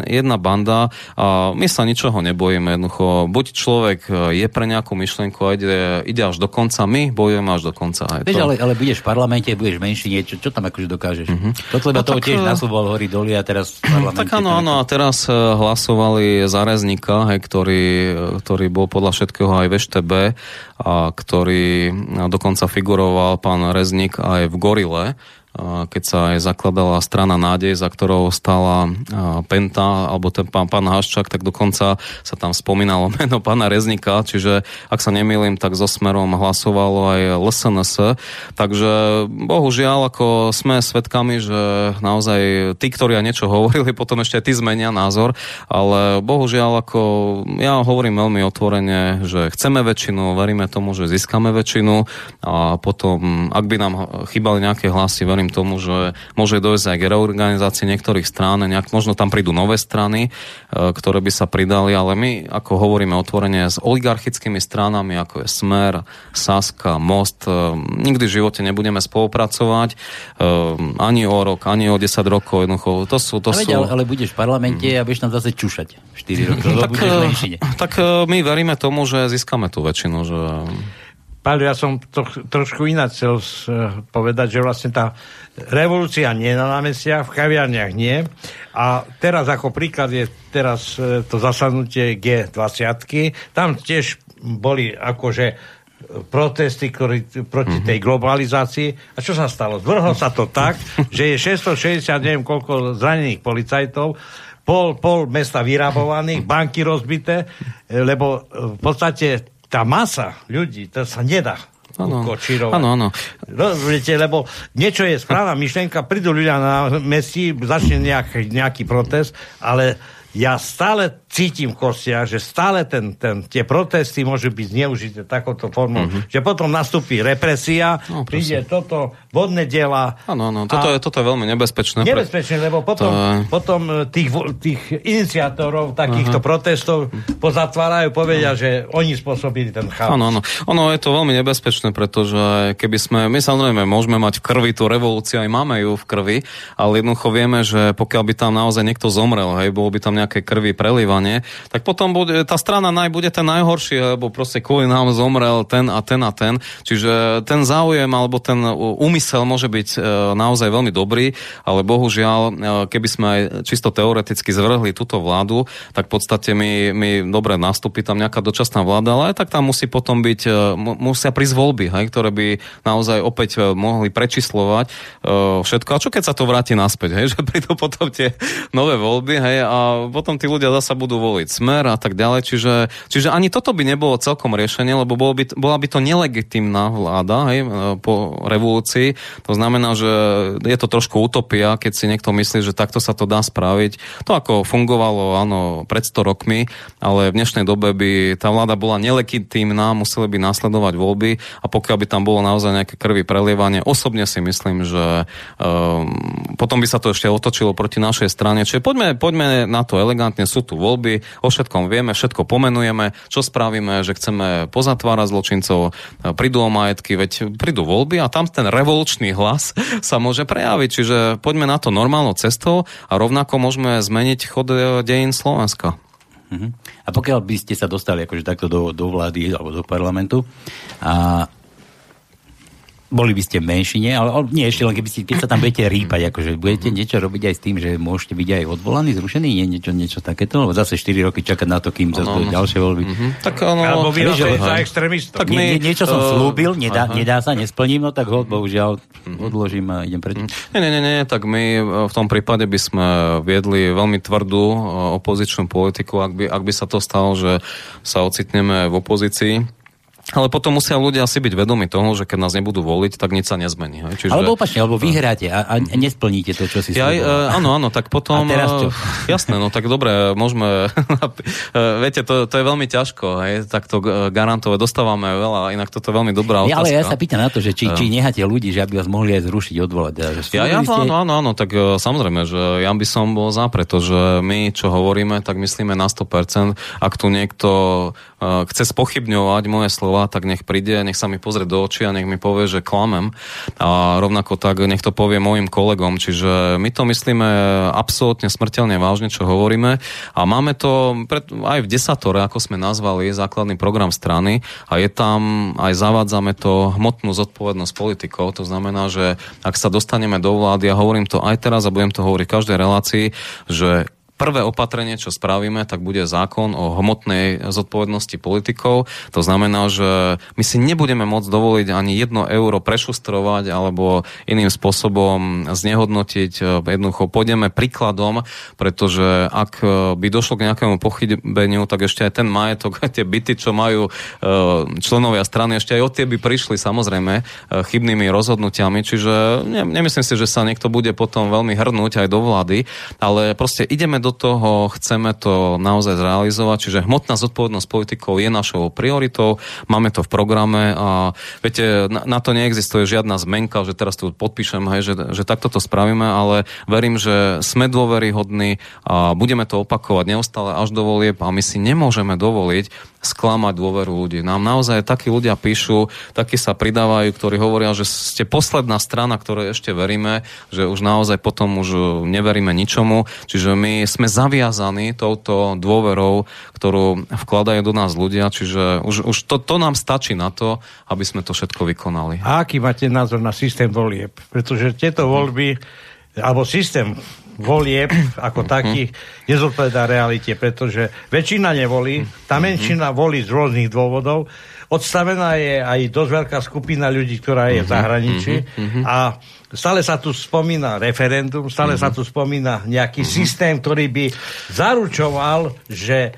jedna, banda a my sa ničoho nebojíme. Jednoducho, buď človek je pre nejakú myšlienku a ide, ide až do konca, my bojujeme až do konca. Vieš, to... ale, ale budeš v parlamente, budeš menší niečo, čo tam akože dokážeš? Mm-hmm. Toto lebo no, toho tiež na bol hory doly a teraz v Tak áno, áno, a teraz eh, hlasovali za Reznika, hej, ktorý, eh, ktorý bol podľa všetkého aj v EŠTB a ktorý dokonca figuroval pán Reznik aj v Gorile keď sa aj zakladala strana Nádej, za ktorou stala Penta, alebo ten pán, pán Haščák, tak dokonca sa tam spomínalo meno pána Reznika, čiže ak sa nemýlim, tak so Smerom hlasovalo aj LSNS. Takže bohužiaľ, ako sme svedkami, že naozaj tí, ktorí niečo hovorili, potom ešte tí zmenia názor, ale bohužiaľ, ako ja hovorím veľmi otvorene, že chceme väčšinu, veríme tomu, že získame väčšinu a potom, ak by nám chýbali nejaké hlasy, verím tomu, že môže dojsť aj k reorganizácii niektorých strán, nejak, možno tam prídu nové strany, ktoré by sa pridali, ale my, ako hovoríme otvorene, s oligarchickými stranami, ako je Smer, Saska, Most, nikdy v živote nebudeme spolupracovať, ani o rok, ani o 10 rokov, jednoducho, to sú... To ale, sú... ale, ale budeš v parlamente mm. a budeš tam zase čušať 4 roky, tak, tak my veríme tomu, že získame tú väčšinu, že Páľo, ja som to, trošku ináč chcel povedať, že vlastne tá revolúcia nie na námestiach, v kaviarniach nie. A teraz ako príklad je teraz e, to zasadnutie G20. Tam tiež boli akože protesty ktorý, proti mhm. tej globalizácii. A čo sa stalo? Zvrhlo sa to tak, že je 660, neviem koľko zranených policajtov, pol, pol mesta vyrabovaných, banky rozbité, lebo v podstate tá masa ľudí, to sa nedá Áno, áno. No, viete, lebo niečo je správna myšlenka, prídu ľudia na mesti, začne nejak, nejaký protest, ale ja stále cítim v kostiach, že stále ten, ten, tie protesty môžu byť zneužité takouto formou, mm-hmm. že potom nastúpi represia, no, príde toto, vodné diela. Áno, áno, toto, je, toto je veľmi nebezpečné. Nebezpečné, lebo potom, to... potom e, tých, tých iniciátorov takýchto Aha. protestov pozatvárajú, povedia, že oni spôsobili ten chaos. Áno, áno. Ono je to veľmi nebezpečné, pretože keby sme, my samozrejme môžeme mať v krvi tú revolúciu, aj máme ju v krvi, ale jednoducho vieme, že pokiaľ by tam naozaj niekto zomrel, hej, bolo by tam nejaké krvi prelívanie, tak potom bude, tá strana naj, bude ten najhorší, lebo proste kvôli nám zomrel ten a ten a ten. Čiže ten záujem alebo ten úmysel môže byť e, naozaj veľmi dobrý, ale bohužiaľ, e, keby sme aj čisto teoreticky zvrhli túto vládu, tak v podstate mi, mi dobre nastúpi tam nejaká dočasná vláda, ale aj tak tam musí potom byť, e, musia prísť voľby, hej, ktoré by naozaj opäť mohli prečíslovať všetko. A čo keď sa to vráti naspäť, hej, že prídu potom tie nové voľby, hej, a potom tí ľudia zasa budú voliť smer a tak ďalej. Čiže, čiže ani toto by nebolo celkom riešenie, lebo bolo by, bola by to nelegitimná vláda hej, e, po revolúcii. To znamená, že je to trošku utopia, keď si niekto myslí, že takto sa to dá spraviť. To ako fungovalo, áno, pred 100 rokmi, ale v dnešnej dobe by tá vláda bola nelegitimná, museli by následovať voľby a pokiaľ by tam bolo naozaj nejaké krvi prelievanie, osobne si myslím, že um, potom by sa to ešte otočilo proti našej strane. Čiže poďme, poďme na to elegantne, sú tu voľby, o všetkom vieme, všetko pomenujeme, čo spravíme, že chceme pozatvárať zločincov, prídu o majetky, veď prídu voľby a tam ten revolučný hlas sa môže prejaviť, čiže poďme na to normálnou cestou a rovnako môžeme zmeniť chod e, dejín Slovenska. Uh-huh. A pokiaľ by ste sa dostali akože takto do, do vlády alebo do parlamentu a boli by ste v menšine, ale, nie ešte len keby ste, keď sa tam budete rýpať, akože budete niečo robiť aj s tým, že môžete byť aj odvolaní, zrušení, nie niečo, niečo takéto, lebo zase 4 roky čakať na to, kým zase no, ďalšie voľby. Mm-hmm. Tak ono, Alebo vy za extrémistov. Tak nie, niečo som uh, slúbil, nedá, nedá sa, nesplním, no tak ho, bohužiaľ mm-hmm. odložím a idem preč. Nie, nie, nie, nie, tak my e, v tom prípade by sme viedli veľmi tvrdú e, opozičnú politiku, ak by, ak by sa to stalo, že sa ocitneme v opozícii ale potom musia ľudia asi byť vedomi toho, že keď nás nebudú voliť, tak nič sa nezmení. Čiže... Alebo opačne, alebo vyhráte a, a nesplníte to, čo si ja, e, Áno, áno, tak potom... A teraz čo? E, jasné, no tak dobre, môžeme... E, viete, to, to je veľmi ťažko, hej, tak to garantovať. Dostávame veľa, inak toto je veľmi dobrá otázka. Ja, ale ja sa pýtam na to, že či, či necháte ľudí, že aby vás mohli aj zrušiť, odvolať. Že ja, ja, ste... áno, áno, áno, tak samozrejme, že ja by som bol za, pretože my, čo hovoríme, tak myslíme na 100%. Ak tu niekto chce spochybňovať moje slova, tak nech príde, nech sa mi pozrie do očí a nech mi povie, že klamem. A rovnako tak nech to povie mojim kolegom. Čiže my to myslíme absolútne smrteľne vážne, čo hovoríme. A máme to aj v desatore, ako sme nazvali, základný program strany a je tam, aj zavádzame to hmotnú zodpovednosť politikov. To znamená, že ak sa dostaneme do vlády, ja hovorím to aj teraz a budem to hovoriť každej relácii, že prvé opatrenie, čo spravíme, tak bude zákon o hmotnej zodpovednosti politikov. To znamená, že my si nebudeme môcť dovoliť ani jedno euro prešustrovať alebo iným spôsobom znehodnotiť. Jednoducho pôjdeme príkladom, pretože ak by došlo k nejakému pochybeniu, tak ešte aj ten majetok, tie byty, čo majú e, členovia strany, ešte aj od tie by prišli samozrejme e, chybnými rozhodnutiami. Čiže nemyslím si, že sa niekto bude potom veľmi hrnúť aj do vlády, ale proste ideme do do toho, chceme to naozaj zrealizovať, čiže hmotná zodpovednosť politikov je našou prioritou, máme to v programe a viete, na, na to neexistuje žiadna zmenka, že teraz tu podpíšem, hej, že, že takto to spravíme, ale verím, že sme dôveryhodní a budeme to opakovať neustále až do volieb a my si nemôžeme dovoliť sklamať dôveru ľudí. Nám naozaj takí ľudia píšu, takí sa pridávajú, ktorí hovoria, že ste posledná strana, ktorej ešte veríme, že už naozaj potom už neveríme ničomu. Čiže my sme zaviazaní touto dôverou, ktorú vkladajú do nás ľudia, čiže už, už to, to nám stačí na to, aby sme to všetko vykonali. A aký máte názor na systém volieb? Pretože tieto voľby, alebo systém volieb ako takých nezodpovedá realite, pretože väčšina nevolí, tá menšina volí z rôznych dôvodov. Odstavená je aj dosť veľká skupina ľudí, ktorá je v zahraničí. A stále sa tu spomína referendum, stále sa tu spomína nejaký systém, ktorý by zaručoval, že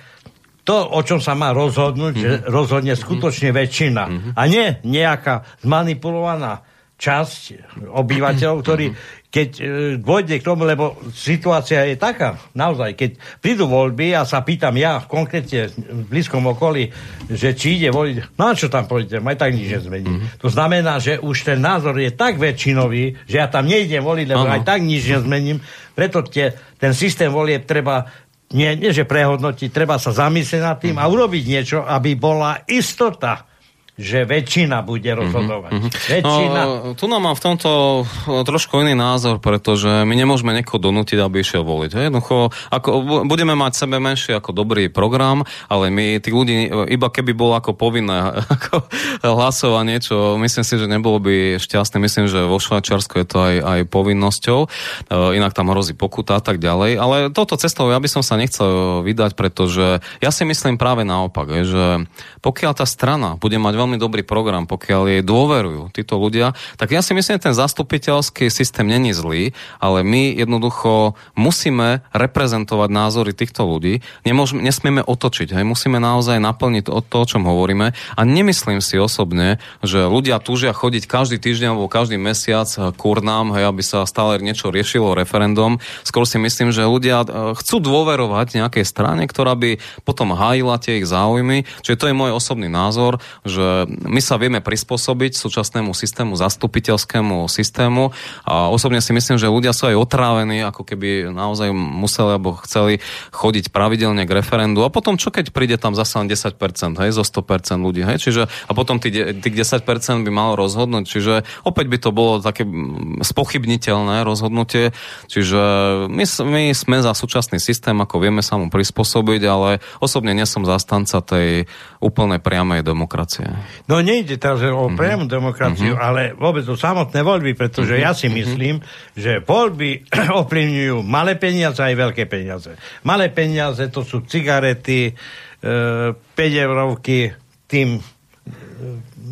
to, o čom sa má rozhodnúť, že rozhodne skutočne väčšina. A nie nejaká zmanipulovaná časť obyvateľov, ktorí keď e, dôjde k tomu, lebo situácia je taká, naozaj, keď prídu voľby a sa pýtam ja konkrétne v blízkom okolí, že či ide voliť, no a čo tam pôjdem, aj tak nič nezmení. Mm-hmm. To znamená, že už ten názor je tak väčšinový, že ja tam nejdem voliť, lebo ano. aj tak nič nezmením, preto tie, ten systém volie treba nie, nie že prehodnotiť, treba sa zamyslieť nad tým mm-hmm. a urobiť niečo, aby bola istota že väčšina bude mhm, rozhodovať. Mm-hmm. Väčšina... No, tu nám mám v tomto trošku iný názor, pretože my nemôžeme niekoho donútiť, aby išiel voliť. Jednoducho, ako, budeme mať sebe menšie ako dobrý program, ale my tých ľudí, iba keby bolo ako povinné ako hlasovanie, čo myslím si, že nebolo by šťastné. Myslím, že vo Švajčiarsku je to aj, aj povinnosťou, e, inak tam hrozí pokuta a tak ďalej. Ale toto cestou ja by som sa nechcel vydať, pretože ja si myslím práve naopak, že pokiaľ tá strana bude mať veľmi veľmi dobrý program, pokiaľ jej dôverujú títo ľudia, tak ja si myslím, že ten zastupiteľský systém není zlý, ale my jednoducho musíme reprezentovať názory týchto ľudí, Nemôžeme, nesmieme otočiť, hej, musíme naozaj naplniť to, to, o čom hovoríme a nemyslím si osobne, že ľudia túžia chodiť každý týždeň alebo každý mesiac k urnám, hej, aby sa stále niečo riešilo referendum. Skôr si myslím, že ľudia e, chcú dôverovať nejakej strane, ktorá by potom hájila tie ich záujmy. Čiže to je môj osobný názor, že my sa vieme prispôsobiť súčasnému systému, zastupiteľskému systému a osobne si myslím, že ľudia sú aj otrávení, ako keby naozaj museli alebo chceli chodiť pravidelne k referendu. A potom čo keď príde tam zase len 10%, hej, zo 100% ľudí, hej, čiže a potom tých, tých 10% by malo rozhodnúť, čiže opäť by to bolo také spochybniteľné rozhodnutie, čiže my, my sme za súčasný systém, ako vieme sa mu prispôsobiť, ale osobne nie som zastanca tej úplnej priamej demokracie. No nejde teraz o mm-hmm. priamu demokraciu, mm-hmm. ale vôbec o samotné voľby, pretože mm-hmm. ja si mhm. myslím, že voľby ovplyvňujú malé peniaze aj veľké peniaze. Malé peniaze to sú cigarety, e, 5 eurovky tým e,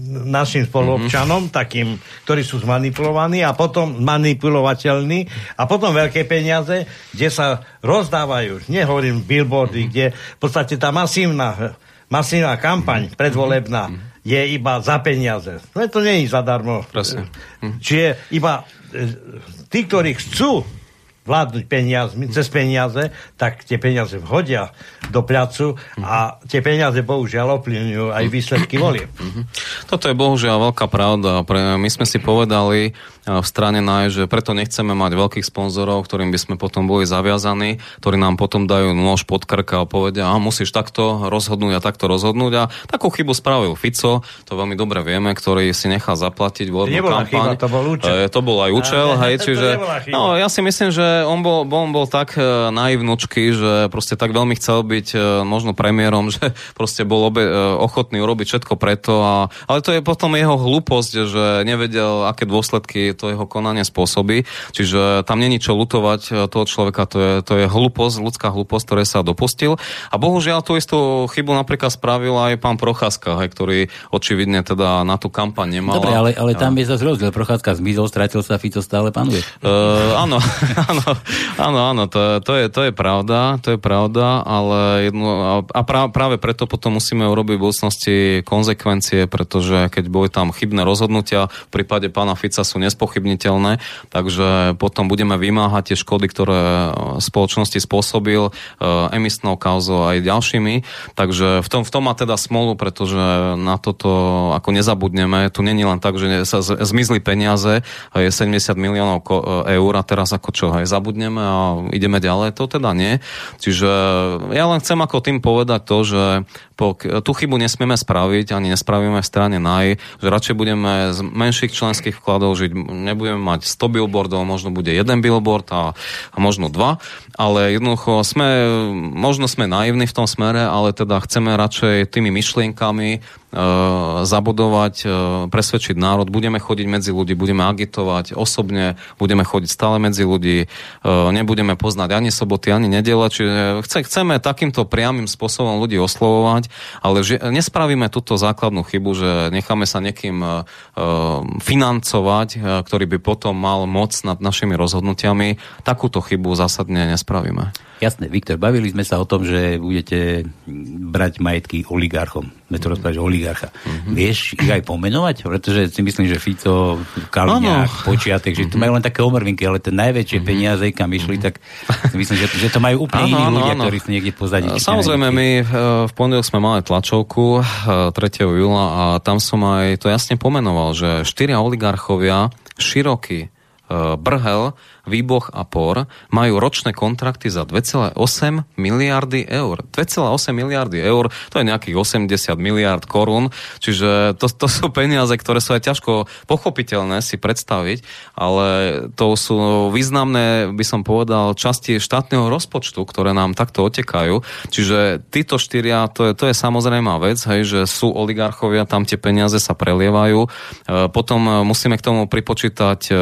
našim spoluobčanom, mm-hmm. takým, ktorí sú zmanipulovaní a potom manipulovateľní a potom veľké peniaze, kde sa rozdávajú, nehovorím billboardy, mm-hmm. kde v podstate tá masívna masívna kampaň predvolebná je iba za peniaze. No to nie je zadarmo. Presne. Čiže iba e, tí, ktorí chcú vládnuť peniazmi, cez peniaze, tak tie peniaze vhodia do placu a tie peniaze bohužiaľ ovplyvňujú aj výsledky volieb. Toto je bohužiaľ veľká pravda. My sme si povedali, v strane NAJ, že preto nechceme mať veľkých sponzorov, ktorým by sme potom boli zaviazaní, ktorí nám potom dajú nôž pod krka a povedia, a musíš takto rozhodnúť a takto rozhodnúť. A takú chybu spravil Fico, to veľmi dobre vieme, ktorý si nechal zaplatiť volebnú kampaň. Chyba, to bol účel. E, to bol aj účel, a, hej, čiže... No, ja si myslím, že on bol, on bol tak e, naivnúčky, že proste tak veľmi chcel byť e, možno premiérom, že proste bol obe, ochotný urobiť všetko preto. A, ale to je potom jeho hlúposť, že nevedel, aké dôsledky to jeho konanie spôsobí. Čiže tam není čo lutovať e, toho človeka, to je, to je hlúposť, ľudská hlúposť, ktoré sa dopustil. A bohužiaľ tú istú chybu napríklad spravil aj pán Procházka, hej, ktorý očividne teda na tú kampaň nemal. Dobre, ale, ale tam je zase rozdiel. Procházka zmizol, stratil sa, Fico stále panuje. Uh, áno, áno, áno, áno, to, to, je, to je pravda, to je pravda, ale jedno, a práve preto potom musíme urobiť v budúcnosti konsekvencie, pretože keď boli tam chybné rozhodnutia, v prípade pána Fica sú nespochybniteľné, takže potom budeme vymáhať tie škody, ktoré spoločnosti spôsobil e, emisnou kauzou aj ďalšími, takže v tom, v tom má teda smolu, pretože na toto ako nezabudneme, tu není len tak, že sa zmizli peniaze, je 70 miliónov eur a teraz ako čo, aj zabudneme a ideme ďalej, to teda nie. Čiže ja len chcem ako tým povedať to, že po, tú chybu nesmieme spraviť, ani nespravíme v strane NAJ, že radšej budeme z menších členských vkladov žiť, nebudeme mať 100 billboardov, možno bude jeden billboard a, a možno dva, ale jednoducho sme, možno sme naivní v tom smere, ale teda chceme radšej tými myšlienkami zabudovať, presvedčiť národ, budeme chodiť medzi ľudí, budeme agitovať osobne, budeme chodiť stále medzi ľudí, nebudeme poznať ani soboty, ani nedele, čiže chceme takýmto priamým spôsobom ľudí oslovovať, ale že nespravíme túto základnú chybu, že necháme sa niekým financovať, ktorý by potom mal moc nad našimi rozhodnutiami, takúto chybu zásadne nespravíme. Jasné, Viktor, bavili sme sa o tom, že budete brať majetky oligarchom. Sme to rozprávať, že oligarcha. Mm-hmm. Vieš ich aj pomenovať? Pretože si myslím, že Fico, Kaliňák, ano. Počiatek, že tu majú len také omrvinky, ale tie najväčšie mm-hmm. peniaze, kam išli, tak si myslím, že, že to majú úplne ano, iní ľudia, ano. ktorí sú niekde pozadí. Samozrejme, my eh, v pondelok sme mali tlačovku 3. Eh, júla a tam som aj to jasne pomenoval, že štyria oligarchovia, široký, eh, Brhel, Výboch a POR majú ročné kontrakty za 2,8 miliardy eur. 2,8 miliardy eur, to je nejakých 80 miliard korún, čiže to, to sú peniaze, ktoré sú aj ťažko pochopiteľné si predstaviť, ale to sú významné, by som povedal, časti štátneho rozpočtu, ktoré nám takto otekajú. Čiže títo štyria, to je, to je samozrejmá vec, hej, že sú oligarchovia, tam tie peniaze sa prelievajú. E, potom musíme k tomu pripočítať e, e,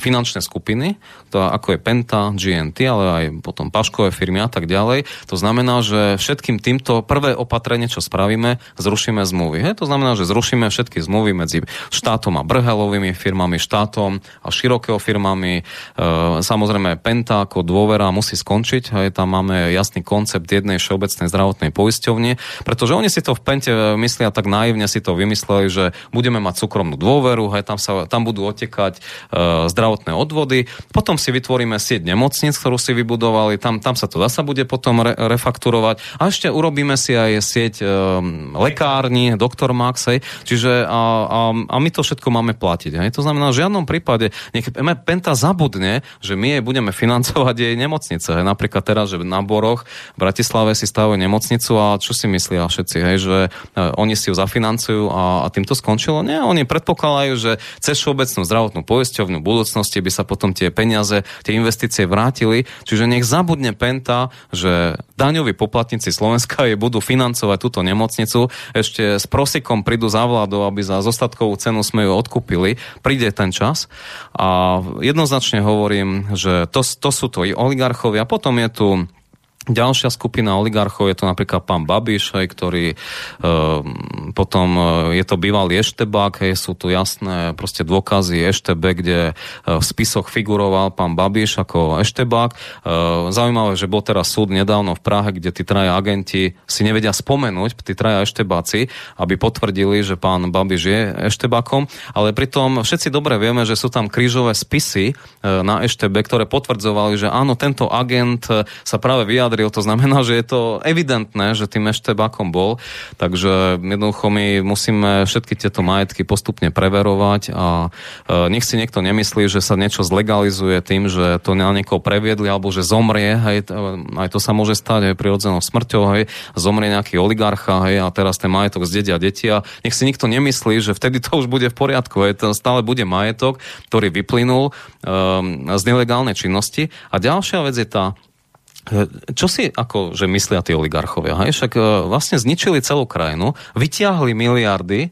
finančné skupiny, skupiny, to ako je Penta, GNT, ale aj potom Paškové firmy a tak ďalej. To znamená, že všetkým týmto prvé opatrenie, čo spravíme, zrušíme zmluvy. He? To znamená, že zrušíme všetky zmluvy medzi štátom a brhelovými firmami, štátom a širokého firmami. E, samozrejme, Penta ako dôvera musí skončiť. Hej? Tam máme jasný koncept jednej všeobecnej zdravotnej poisťovne, pretože oni si to v Pente myslia tak naivne, si to vymysleli, že budeme mať súkromnú dôveru, hej? Tam, sa, tam budú otekať e, zdravotné odvody, potom si vytvoríme sieť nemocnic, ktorú si vybudovali, tam, tam sa to zasa bude potom re, refakturovať a ešte urobíme si aj sieť e, lekárni, doktor Max, hej, čiže a, a, a my to všetko máme platiť. Hej. To znamená, v žiadnom prípade nech Penta zabudne, že my jej budeme financovať jej nemocnice. Hej. Napríklad teraz, že na Boroch v Bratislave si stavujú nemocnicu a čo si myslia všetci, hej, že e, oni si ju zafinancujú a, a tým to skončilo? Nie, oni predpokladajú, že cez všeobecnú zdravotnú poisťovňu v budúcnosti by sa potom tie peniaze, tie investície vrátili. Čiže nech zabudne Penta, že daňoví poplatníci Slovenska je budú financovať túto nemocnicu. Ešte s prosikom prídu za vládou, aby za zostatkovú cenu sme ju odkúpili. Príde ten čas. A jednoznačne hovorím, že to, to sú to i oligarchovia. Potom je tu Ďalšia skupina oligarchov je to napríklad pán Babiš, hej, ktorý e, potom e, je to bývalý Eštebák, hej, sú tu jasné proste dôkazy Eštebe, kde e, v spisoch figuroval pán Babiš ako Eštebák. E, zaujímavé, že bol teraz súd nedávno v Prahe, kde tí traja agenti si nevedia spomenúť, tí traja Eštebáci, aby potvrdili, že pán Babiš je Eštebákom, ale pritom všetci dobre vieme, že sú tam krížové spisy e, na Eštebe, ktoré potvrdzovali, že áno, tento agent e, sa práve vyjadril vyjadril, to znamená, že je to evidentné, že tým Eštebákom bol, takže jednoducho my musíme všetky tieto majetky postupne preverovať a e, nech si niekto nemyslí, že sa niečo zlegalizuje tým, že to na niekoho previedli alebo že zomrie, hej, aj to sa môže stať aj prirodzenou smrťou, hej, zomrie nejaký oligarcha, hej, a teraz ten majetok zdedia deti a nech si nikto nemyslí, že vtedy to už bude v poriadku, hej, stále bude majetok, ktorý vyplynul um, z nelegálnej činnosti. A ďalšia vec je tá, čo si ako, že myslia tí oligarchovia? Hej? Však e, vlastne zničili celú krajinu, vyťahli miliardy e,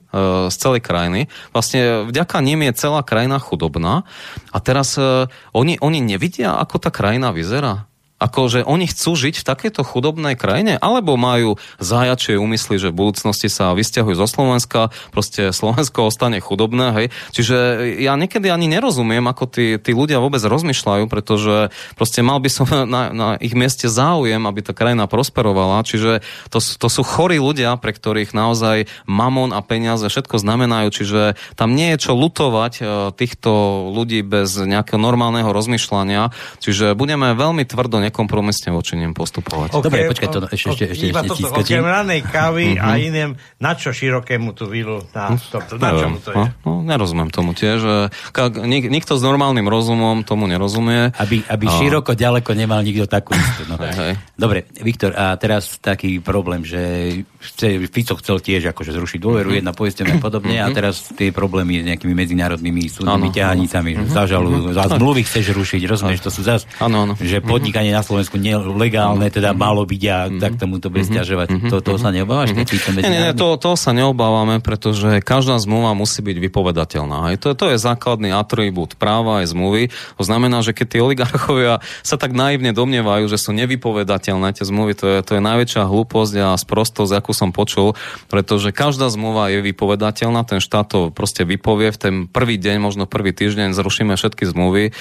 z celej krajiny, vlastne vďaka nim je celá krajina chudobná a teraz e, oni, oni nevidia, ako tá krajina vyzerá. Ako, že oni chcú žiť v takejto chudobnej krajine? Alebo majú zajačie úmysly, že v budúcnosti sa vysťahujú zo Slovenska, proste Slovensko ostane chudobné, hej? Čiže ja niekedy ani nerozumiem, ako tí, tí ľudia vôbec rozmýšľajú, pretože proste mal by som na, na ich mieste záujem, aby tá krajina prosperovala. Čiže to, to sú chorí ľudia, pre ktorých naozaj mamon a peniaze všetko znamenajú, čiže tam nie je čo lutovať e, týchto ľudí bez nejakého normálneho rozmýšľania, čiže budeme veľmi tvrdo nekompromisne voči nim postupovať. Okay, Dobre, počkaj, to ešte, ešte, ešte, iba ešte, toto, okrem ranej kávy uh-huh. a mhm. iném, na čo širokému tú vilu, na, to, to, na čomu to je? No, no, nerozumiem tomu tiež. Ka, nik, nikto s normálnym rozumom tomu nerozumie. Aby, aby a... široko, ďaleko nemal nikto takú istú. No. Hej. Dobre, Viktor, a teraz taký problém, že chce, Fico chcel tiež akože zrušiť dôveru, uh-huh. jedna poistenia a podobne, a teraz tie problémy s nejakými medzinárodnými súdnymi ťahanicami, zažalujú, za zmluvy chceš rušiť, rozumieš, to sú zase, že podnikanie na Slovensku nelegálne, teda malo byť a tak tomu to bude stiažovať. To, to sa neobávaš? Nie, nie, to, to sa neobávame, pretože každá zmluva musí byť vypovedateľná. Hej. To, to je základný atribút práva aj zmluvy. To znamená, že keď tí oligarchovia sa tak naivne domnievajú, že sú nevypovedateľné tie zmluvy, to je, to je najväčšia hlúposť a sprostosť, akú som počul, pretože každá zmluva je vypovedateľná, ten štát to proste vypovie v ten prvý deň, možno prvý týždeň zrušíme všetky zmluvy, e,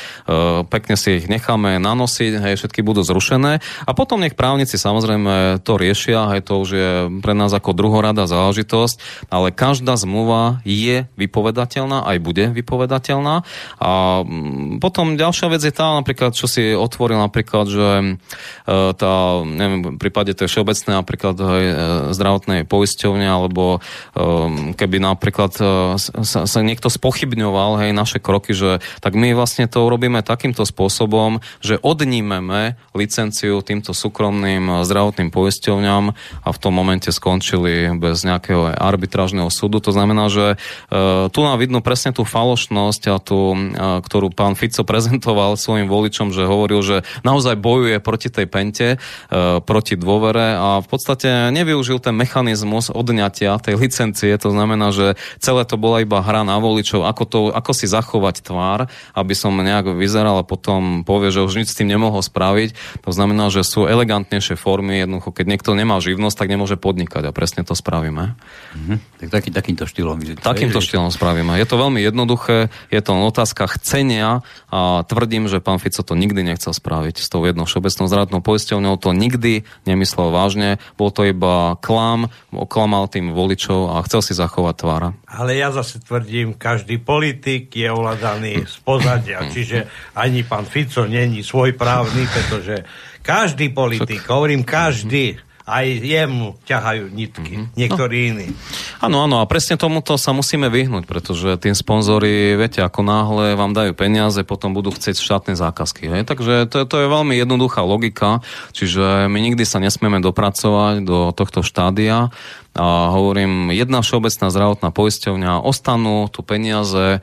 pekne si ich necháme nanosiť, hej, všetky budú zrušené a potom nech právnici samozrejme to riešia, hej, to už je pre nás ako druhorada záležitosť, ale každá zmluva je vypovedateľná, aj bude vypovedateľná. A mm, potom ďalšia vec je tá, napríklad, čo si otvoril napríklad, že e, tá, neviem, v prípade tej všeobecnej napríklad aj e, zdravotnej poisťovne, alebo e, keby napríklad sa, sa niekto spochybňoval, hej, naše kroky, že tak my vlastne to urobíme takýmto spôsobom, že odnímeme licenciu týmto súkromným zdravotným poisťovňam a v tom momente skončili bez nejakého arbitrážneho súdu. To znamená, že tu nám vidno presne tú falošnosť, a tú, ktorú pán Fico prezentoval svojim voličom, že hovoril, že naozaj bojuje proti tej pente, proti dôvere a v podstate nevyužil ten mechanizmus odňatia tej licencie. To znamená, že celé to bola iba hra na voličov, ako, to, ako si zachovať tvár, aby som nejak vyzeral a potom povie, že už nič s tým nemohol spraviť. To znamená, že sú elegantnejšie formy. Jednoducho, keď niekto nemá živnosť, tak nemôže podnikať a presne to spravíme. Mm-hmm. Tak taký, takýmto štýlom. Takýmto štýlom spravíme. Je to veľmi jednoduché, je to otázka chcenia a tvrdím, že pán Fico to nikdy nechcel spraviť s tou jednou všeobecnou zdravotnou poisťovňou. To nikdy nemyslel vážne. Bol to iba klam, oklamal tým voličov a chcel si zachovať tvára. Ale ja zase tvrdím, každý politik je ovládaný z pozadia, čiže ani pán Fico není svojprávny, pretože každý politik, hovorím každý, aj jemu ťahajú nitky, mm-hmm. niektorí no. iní. Áno, áno, a presne tomuto sa musíme vyhnúť, pretože tým sponzori, viete, ako náhle vám dajú peniaze, potom budú chcieť štátne zákazky. Hej? Takže to, to je veľmi jednoduchá logika, čiže my nikdy sa nesmieme dopracovať do tohto štádia a hovorím, jedna všeobecná zdravotná poisťovňa, ostanú tu peniaze e,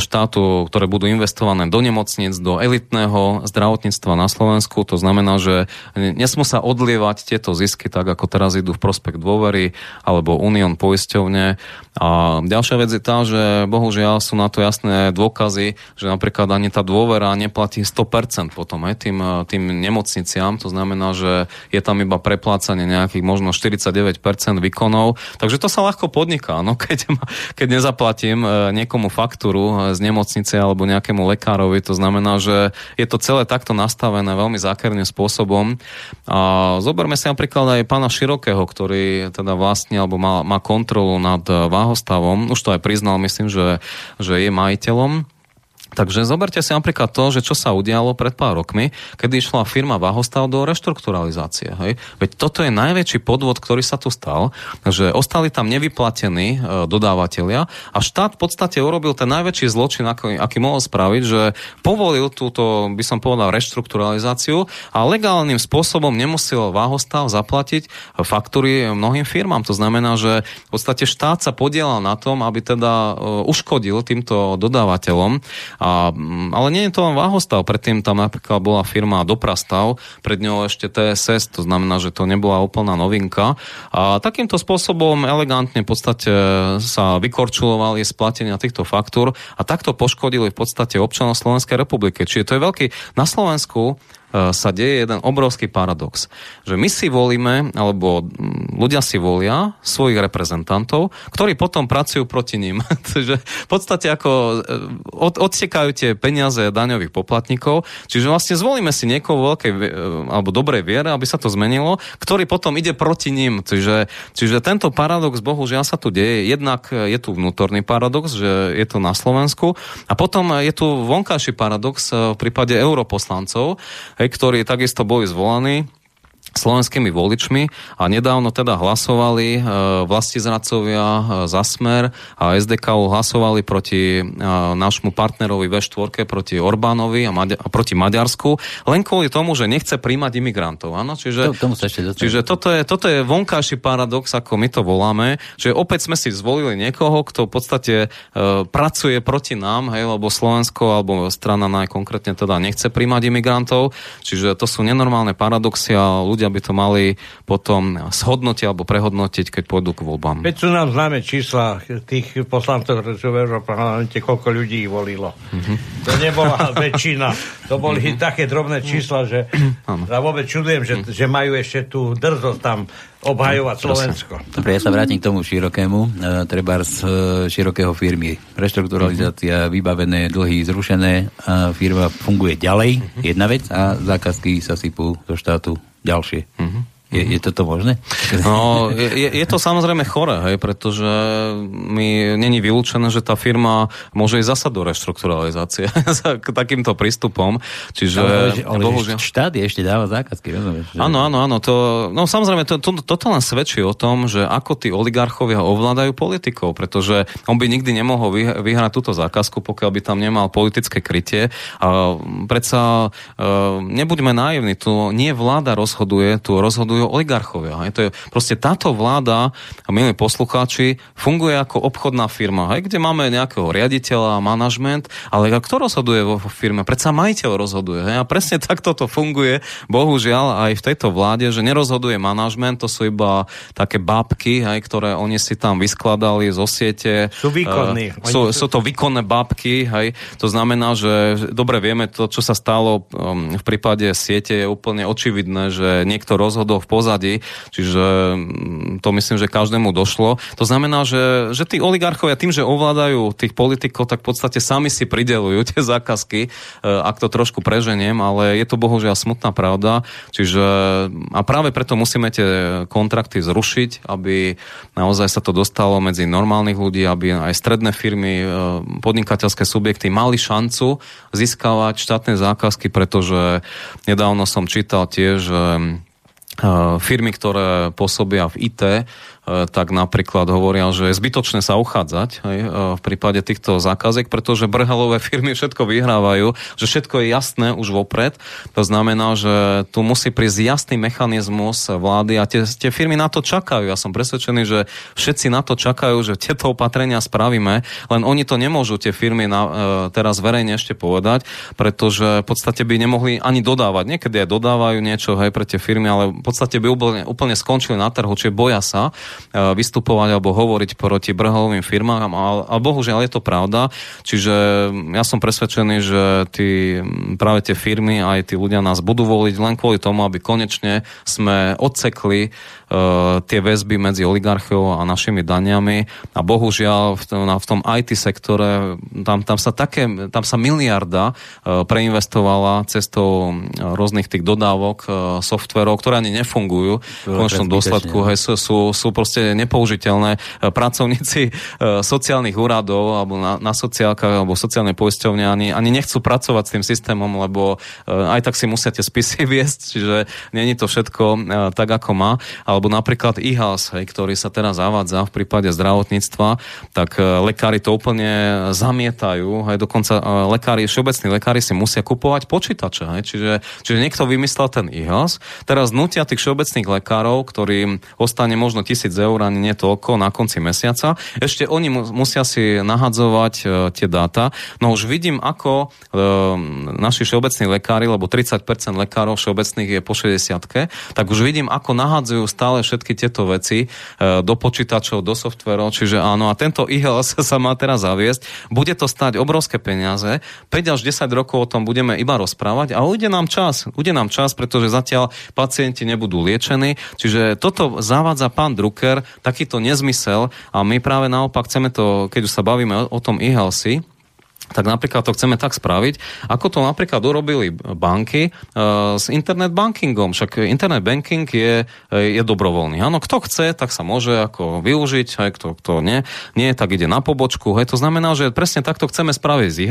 štátu, ktoré budú investované do nemocnic, do elitného zdravotníctva na Slovensku. To znamená, že nesmú sa odlievať tieto zisky tak, ako teraz idú v prospekt dôvery alebo Unión poisťovne. A ďalšia vec je tá, že bohužiaľ sú na to jasné dôkazy, že napríklad ani tá dôvera neplatí 100% potom aj tým, tým nemocniciam. To znamená, že je tam iba preplácanie nejakých možno 49% výkonov miliónov. Takže to sa ľahko podniká. No, keď, keď nezaplatím e, niekomu faktúru z nemocnice alebo nejakému lekárovi, to znamená, že je to celé takto nastavené veľmi zákerným spôsobom. A zoberme si napríklad aj pána Širokého, ktorý teda vlastne alebo má, má kontrolu nad váhostavom. Už to aj priznal, myslím, že, že je majiteľom Takže zoberte si napríklad to, že čo sa udialo pred pár rokmi, kedy išla firma Vahostav do reštrukturalizácie. Hej? Veď toto je najväčší podvod, ktorý sa tu stal, že ostali tam nevyplatení e, dodávateľia a štát v podstate urobil ten najväčší zločin, aký, aký mohol spraviť, že povolil túto, by som povedal, reštrukturalizáciu a legálnym spôsobom nemusel Vahostav zaplatiť faktúry mnohým firmám. To znamená, že v podstate štát sa podielal na tom, aby teda e, uškodil týmto dodávateľom mm, ale nie je to len váhostav, predtým tam napríklad bola firma Doprastav, pred ňou ešte TSS, to znamená, že to nebola úplná novinka. A takýmto spôsobom elegantne v podstate sa vykorčulovali splatenia týchto faktúr a takto poškodili v podstate občanov Slovenskej republiky. Čiže to je veľký... Na Slovensku sa deje jeden obrovský paradox. Že my si volíme, alebo ľudia si volia svojich reprezentantov, ktorí potom pracujú proti ním. Takže v podstate ako od, odstekajú tie peniaze daňových poplatníkov, čiže vlastne zvolíme si niekoho veľkej alebo dobrej viere, aby sa to zmenilo, ktorý potom ide proti ním. Čiže, čiže tento paradox bohužiaľ sa tu deje. Jednak je tu vnútorný paradox, že je to na Slovensku a potom je tu vonkajší paradox v prípade europoslancov, hej, ktorí takisto boli zvolení slovenskými voličmi a nedávno teda hlasovali e, vlastizradcovia e, za Smer a SDK hlasovali proti e, nášmu partnerovi V4, proti Orbánovi a, Maďa- a proti Maďarsku, len kvôli tomu, že nechce príjmať imigrantov. Áno? Čiže, to, tomu sa ešte čiže toto, je, toto je vonkajší paradox, ako my to voláme, že opäť sme si zvolili niekoho, kto v podstate e, pracuje proti nám, hej, lebo Slovensko alebo strana najkonkrétne teda nechce príjmať imigrantov, čiže to sú nenormálne paradoxy a ľudia ľudia by to mali potom shodnotiť alebo prehodnotiť, keď pôjdu k voľbám. Veď sú nám známe čísla tých poslancov, ktorí sú v Európarlamente, koľko ľudí ich volilo. Mm-hmm. To nebola väčšina. To boli mm-hmm. také drobné čísla, že ja vôbec čudujem, že, že majú ešte tú drzosť tam obhajovať Slovensko. Dobre, ja sa vrátim k tomu širokému. E, treba z e, širokého firmy. Reštrukturalizácia, vybavené dlhy zrušené, a firma funguje ďalej, jedna vec, a zákazky sa sypú do štátu ďalšie. Mm-hmm. Je, je toto možné? No, je, je to samozrejme chore, hej, pretože mi není vylúčené, že tá firma môže ísť zasa do reštrukturalizácie k takýmto prístupom. Čiže, ale, ale bohužiaľ... štát ešte dáva zákazky, rozumieš? Áno, áno, áno. To, no samozrejme, to, to, toto len svedčí o tom, že ako tí oligarchovia ovládajú politikov, pretože on by nikdy nemohol vyhrať túto zákazku, pokiaľ by tam nemal politické krytie. A predsa e, nebuďme naivní, tu nie vláda rozhoduje, tu rozhoduje rozhodujú oligarchovia. Hej. To je proste táto vláda, milí poslucháči, funguje ako obchodná firma, hej, kde máme nejakého riaditeľa, manažment, ale kto rozhoduje vo firme? Predsa majiteľ rozhoduje. Hej. A presne takto to funguje, bohužiaľ, aj v tejto vláde, že nerozhoduje manažment, to sú iba také bábky, hej, ktoré oni si tam vyskladali zo siete. Sú výkonní. Uh, sú, sú to výkonné bábky, hej. To znamená, že dobre vieme to, čo sa stalo um, v prípade siete, je úplne očividné, že niekto rozhodol v pozadí, čiže mm, to myslím, že každému došlo. To znamená, že, že tí oligarchovia tým, že ovládajú tých politikov, tak v podstate sami si pridelujú tie zákazky, e, ak to trošku preženiem, ale je to bohužiaľ smutná pravda. Čiže a práve preto musíme tie kontrakty zrušiť, aby naozaj sa to dostalo medzi normálnych ľudí, aby aj stredné firmy, e, podnikateľské subjekty mali šancu získavať štátne zákazky, pretože nedávno som čítal tiež, firmy, ktoré pôsobia v IT, tak napríklad hovoria, že je zbytočné sa uchádzať hej, e, v prípade týchto zákaziek, pretože brhalové firmy všetko vyhrávajú, že všetko je jasné už vopred. To znamená, že tu musí prísť jasný mechanizmus vlády a tie, tie firmy na to čakajú. Ja som presvedčený, že všetci na to čakajú, že tieto opatrenia spravíme, len oni to nemôžu tie firmy na, e, teraz verejne ešte povedať, pretože v podstate by nemohli ani dodávať. Niekedy aj dodávajú niečo hej, pre tie firmy, ale v podstate by úplne, úplne skončili na trhu, čiže boja sa E, vystupovať alebo hovoriť proti brhovým firmám, ale, ale bohužiaľ je to pravda. Čiže ja som presvedčený, že tí, práve tie firmy aj tí ľudia nás budú voliť len kvôli tomu, aby konečne sme odsekli tie väzby medzi oligarchov a našimi daniami a bohužiaľ v tom, v tom IT sektore tam, tam, sa také, tam sa miliarda uh, preinvestovala cestou rôznych tých dodávok softverov, ktoré ani nefungujú v konečnom dôsledku. Hej, sú, sú, sú proste nepoužiteľné. Pracovníci sociálnych úradov alebo na, na sociálkach alebo sociálne poisťovne ani, ani nechcú pracovať s tým systémom, lebo aj tak si musia tie spisy viesť, čiže není to všetko tak, ako má. Ale alebo napríklad IHAS, hej, ktorý sa teraz zavádza v prípade zdravotníctva, tak e, lekári to úplne zamietajú, hej, dokonca e, lekári, všeobecní lekári si musia kupovať počítače, hej, čiže, čiže niekto vymyslel ten IHAS, teraz nutia tých všeobecných lekárov, ktorým ostane možno tisíc eur, ani nie toľko na konci mesiaca, ešte oni mu, musia si nahadzovať e, tie dáta. No už vidím, ako naši všeobecní lekári, lebo 30% lekárov všeobecných je po 60 tak už vidím, ako nahadzujú stále stále všetky tieto veci do počítačov, do softverov, čiže áno, a tento e-health sa má teraz zaviesť. Bude to stať obrovské peniaze, 5 až 10 rokov o tom budeme iba rozprávať a ujde nám čas, ujde nám čas, pretože zatiaľ pacienti nebudú liečení, čiže toto zavádza pán Drucker, takýto nezmysel a my práve naopak chceme to, keď už sa bavíme o, tom e-healthy, tak napríklad to chceme tak spraviť, ako to napríklad urobili banky uh, s internet bankingom. Však internet banking je, je dobrovoľný. Áno, kto chce, tak sa môže ako využiť, aj kto, kto nie, nie, tak ide na pobočku. Hej, to znamená, že presne takto chceme spraviť s e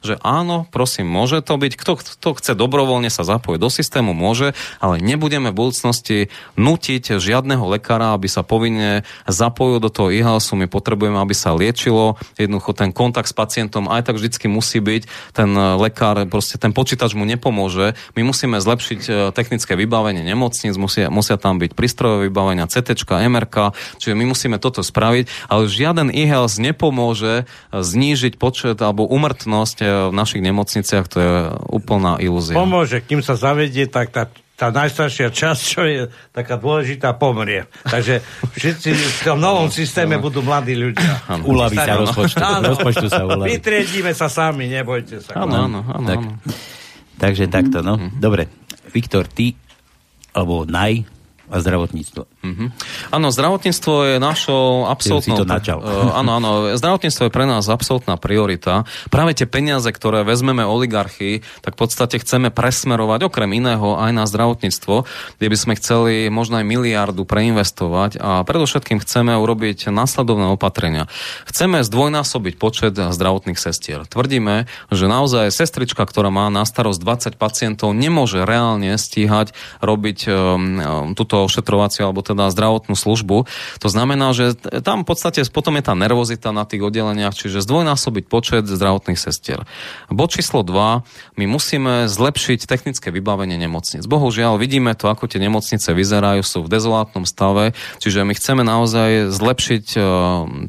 že áno, prosím, môže to byť. Kto, kto chce dobrovoľne sa zapojiť do systému, môže, ale nebudeme v budúcnosti nutiť žiadneho lekára, aby sa povinne zapojil do toho e My potrebujeme, aby sa liečilo. Jednoducho ten kontakt s pacientom aj aj tak vždycky musí byť. Ten e, lekár, proste ten počítač mu nepomôže. My musíme zlepšiť e, technické vybavenie nemocníc, musia, musia tam byť prístrojové vybavenia, CT, MRK, čiže my musíme toto spraviť, ale žiaden e-health nepomôže e, znížiť počet alebo umrtnosť v našich nemocniciach, to je úplná ilúzia. Pomôže, kým sa zavedie, tak tá tá najstaršia časť, čo je taká dôležitá, pomrie. Takže všetci v tom novom systéme budú mladí ľudia. Uľaví sa rozpočtu. Áno. Rozpočtu sa uľaví. Vytriedíme sa sami, nebojte sa. Áno, áno, áno. Tak, takže takto, no. Mhm. Dobre. Viktor, ty, alebo naj, a zdravotníctvo. Mm-hmm. Áno, zdravotníctvo je našou absolútnou... Uh, áno, áno, zdravotníctvo je pre nás absolútna priorita. Práve tie peniaze, ktoré vezmeme oligarchy, tak v podstate chceme presmerovať okrem iného aj na zdravotníctvo, kde by sme chceli možno aj miliardu preinvestovať a predovšetkým chceme urobiť následovné opatrenia. Chceme zdvojnásobiť počet zdravotných sestier. Tvrdíme, že naozaj sestrička, ktorá má na starosť 20 pacientov, nemôže reálne stíhať robiť um, túto ošetrovaciu alebo teda zdravotnú službu. To znamená, že tam v podstate potom je tá nervozita na tých oddeleniach, čiže zdvojnásobiť počet zdravotných sestier. Bod číslo 2. My musíme zlepšiť technické vybavenie nemocnic. Bohužiaľ, vidíme to, ako tie nemocnice vyzerajú, sú v dezolátnom stave, čiže my chceme naozaj zlepšiť e,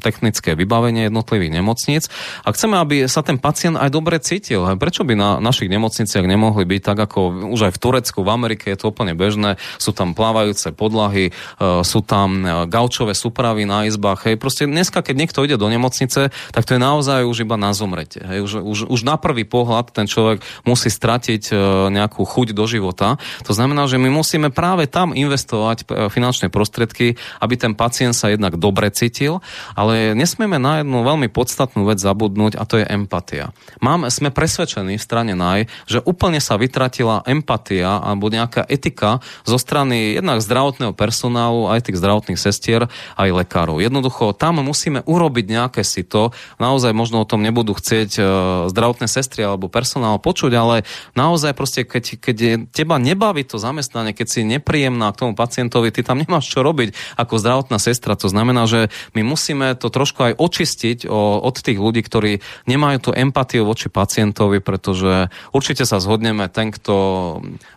technické vybavenie jednotlivých nemocnic a chceme, aby sa ten pacient aj dobre cítil. Prečo by na našich nemocniciach nemohli byť tak, ako už aj v Turecku, v Amerike je to úplne bežné, sú tam plávajúce podlahy, sú tam e, gaučové súpravy na izbách. Hej. Proste dneska, keď niekto ide do nemocnice, tak to je naozaj už iba na zomrete. Hej. Už, už, už na prvý pohľad ten človek musí stratiť e, nejakú chuť do života. To znamená, že my musíme práve tam investovať finančné prostriedky, aby ten pacient sa jednak dobre cítil, ale nesmieme na jednu veľmi podstatnú vec zabudnúť a to je empatia. Mám, sme presvedčení v strane NAJ, že úplne sa vytratila empatia alebo nejaká etika zo strany jednak zdravotného personálu, aj tých zdravotných sestier, aj lekárov. Jednoducho, tam musíme urobiť nejaké si to. Naozaj možno o tom nebudú chcieť uh, zdravotné sestry alebo personál počuť, ale naozaj proste, keď, keď teba nebaví to zamestnanie, keď si nepríjemná k tomu pacientovi, ty tam nemáš čo robiť ako zdravotná sestra. To znamená, že my musíme to trošku aj očistiť od tých ľudí, ktorí nemajú tú empatiu voči pacientovi, pretože určite sa zhodneme, ten, kto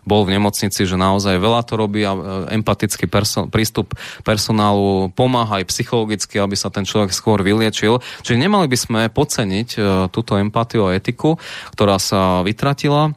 bol v nemocnici, že naozaj veľa to robí a e, empatický perso- prístup personálu pomáha aj psychologicky, aby sa ten človek skôr vyliečil. Čiže nemali by sme podceniť uh, túto empatiu a etiku, ktorá sa vytratila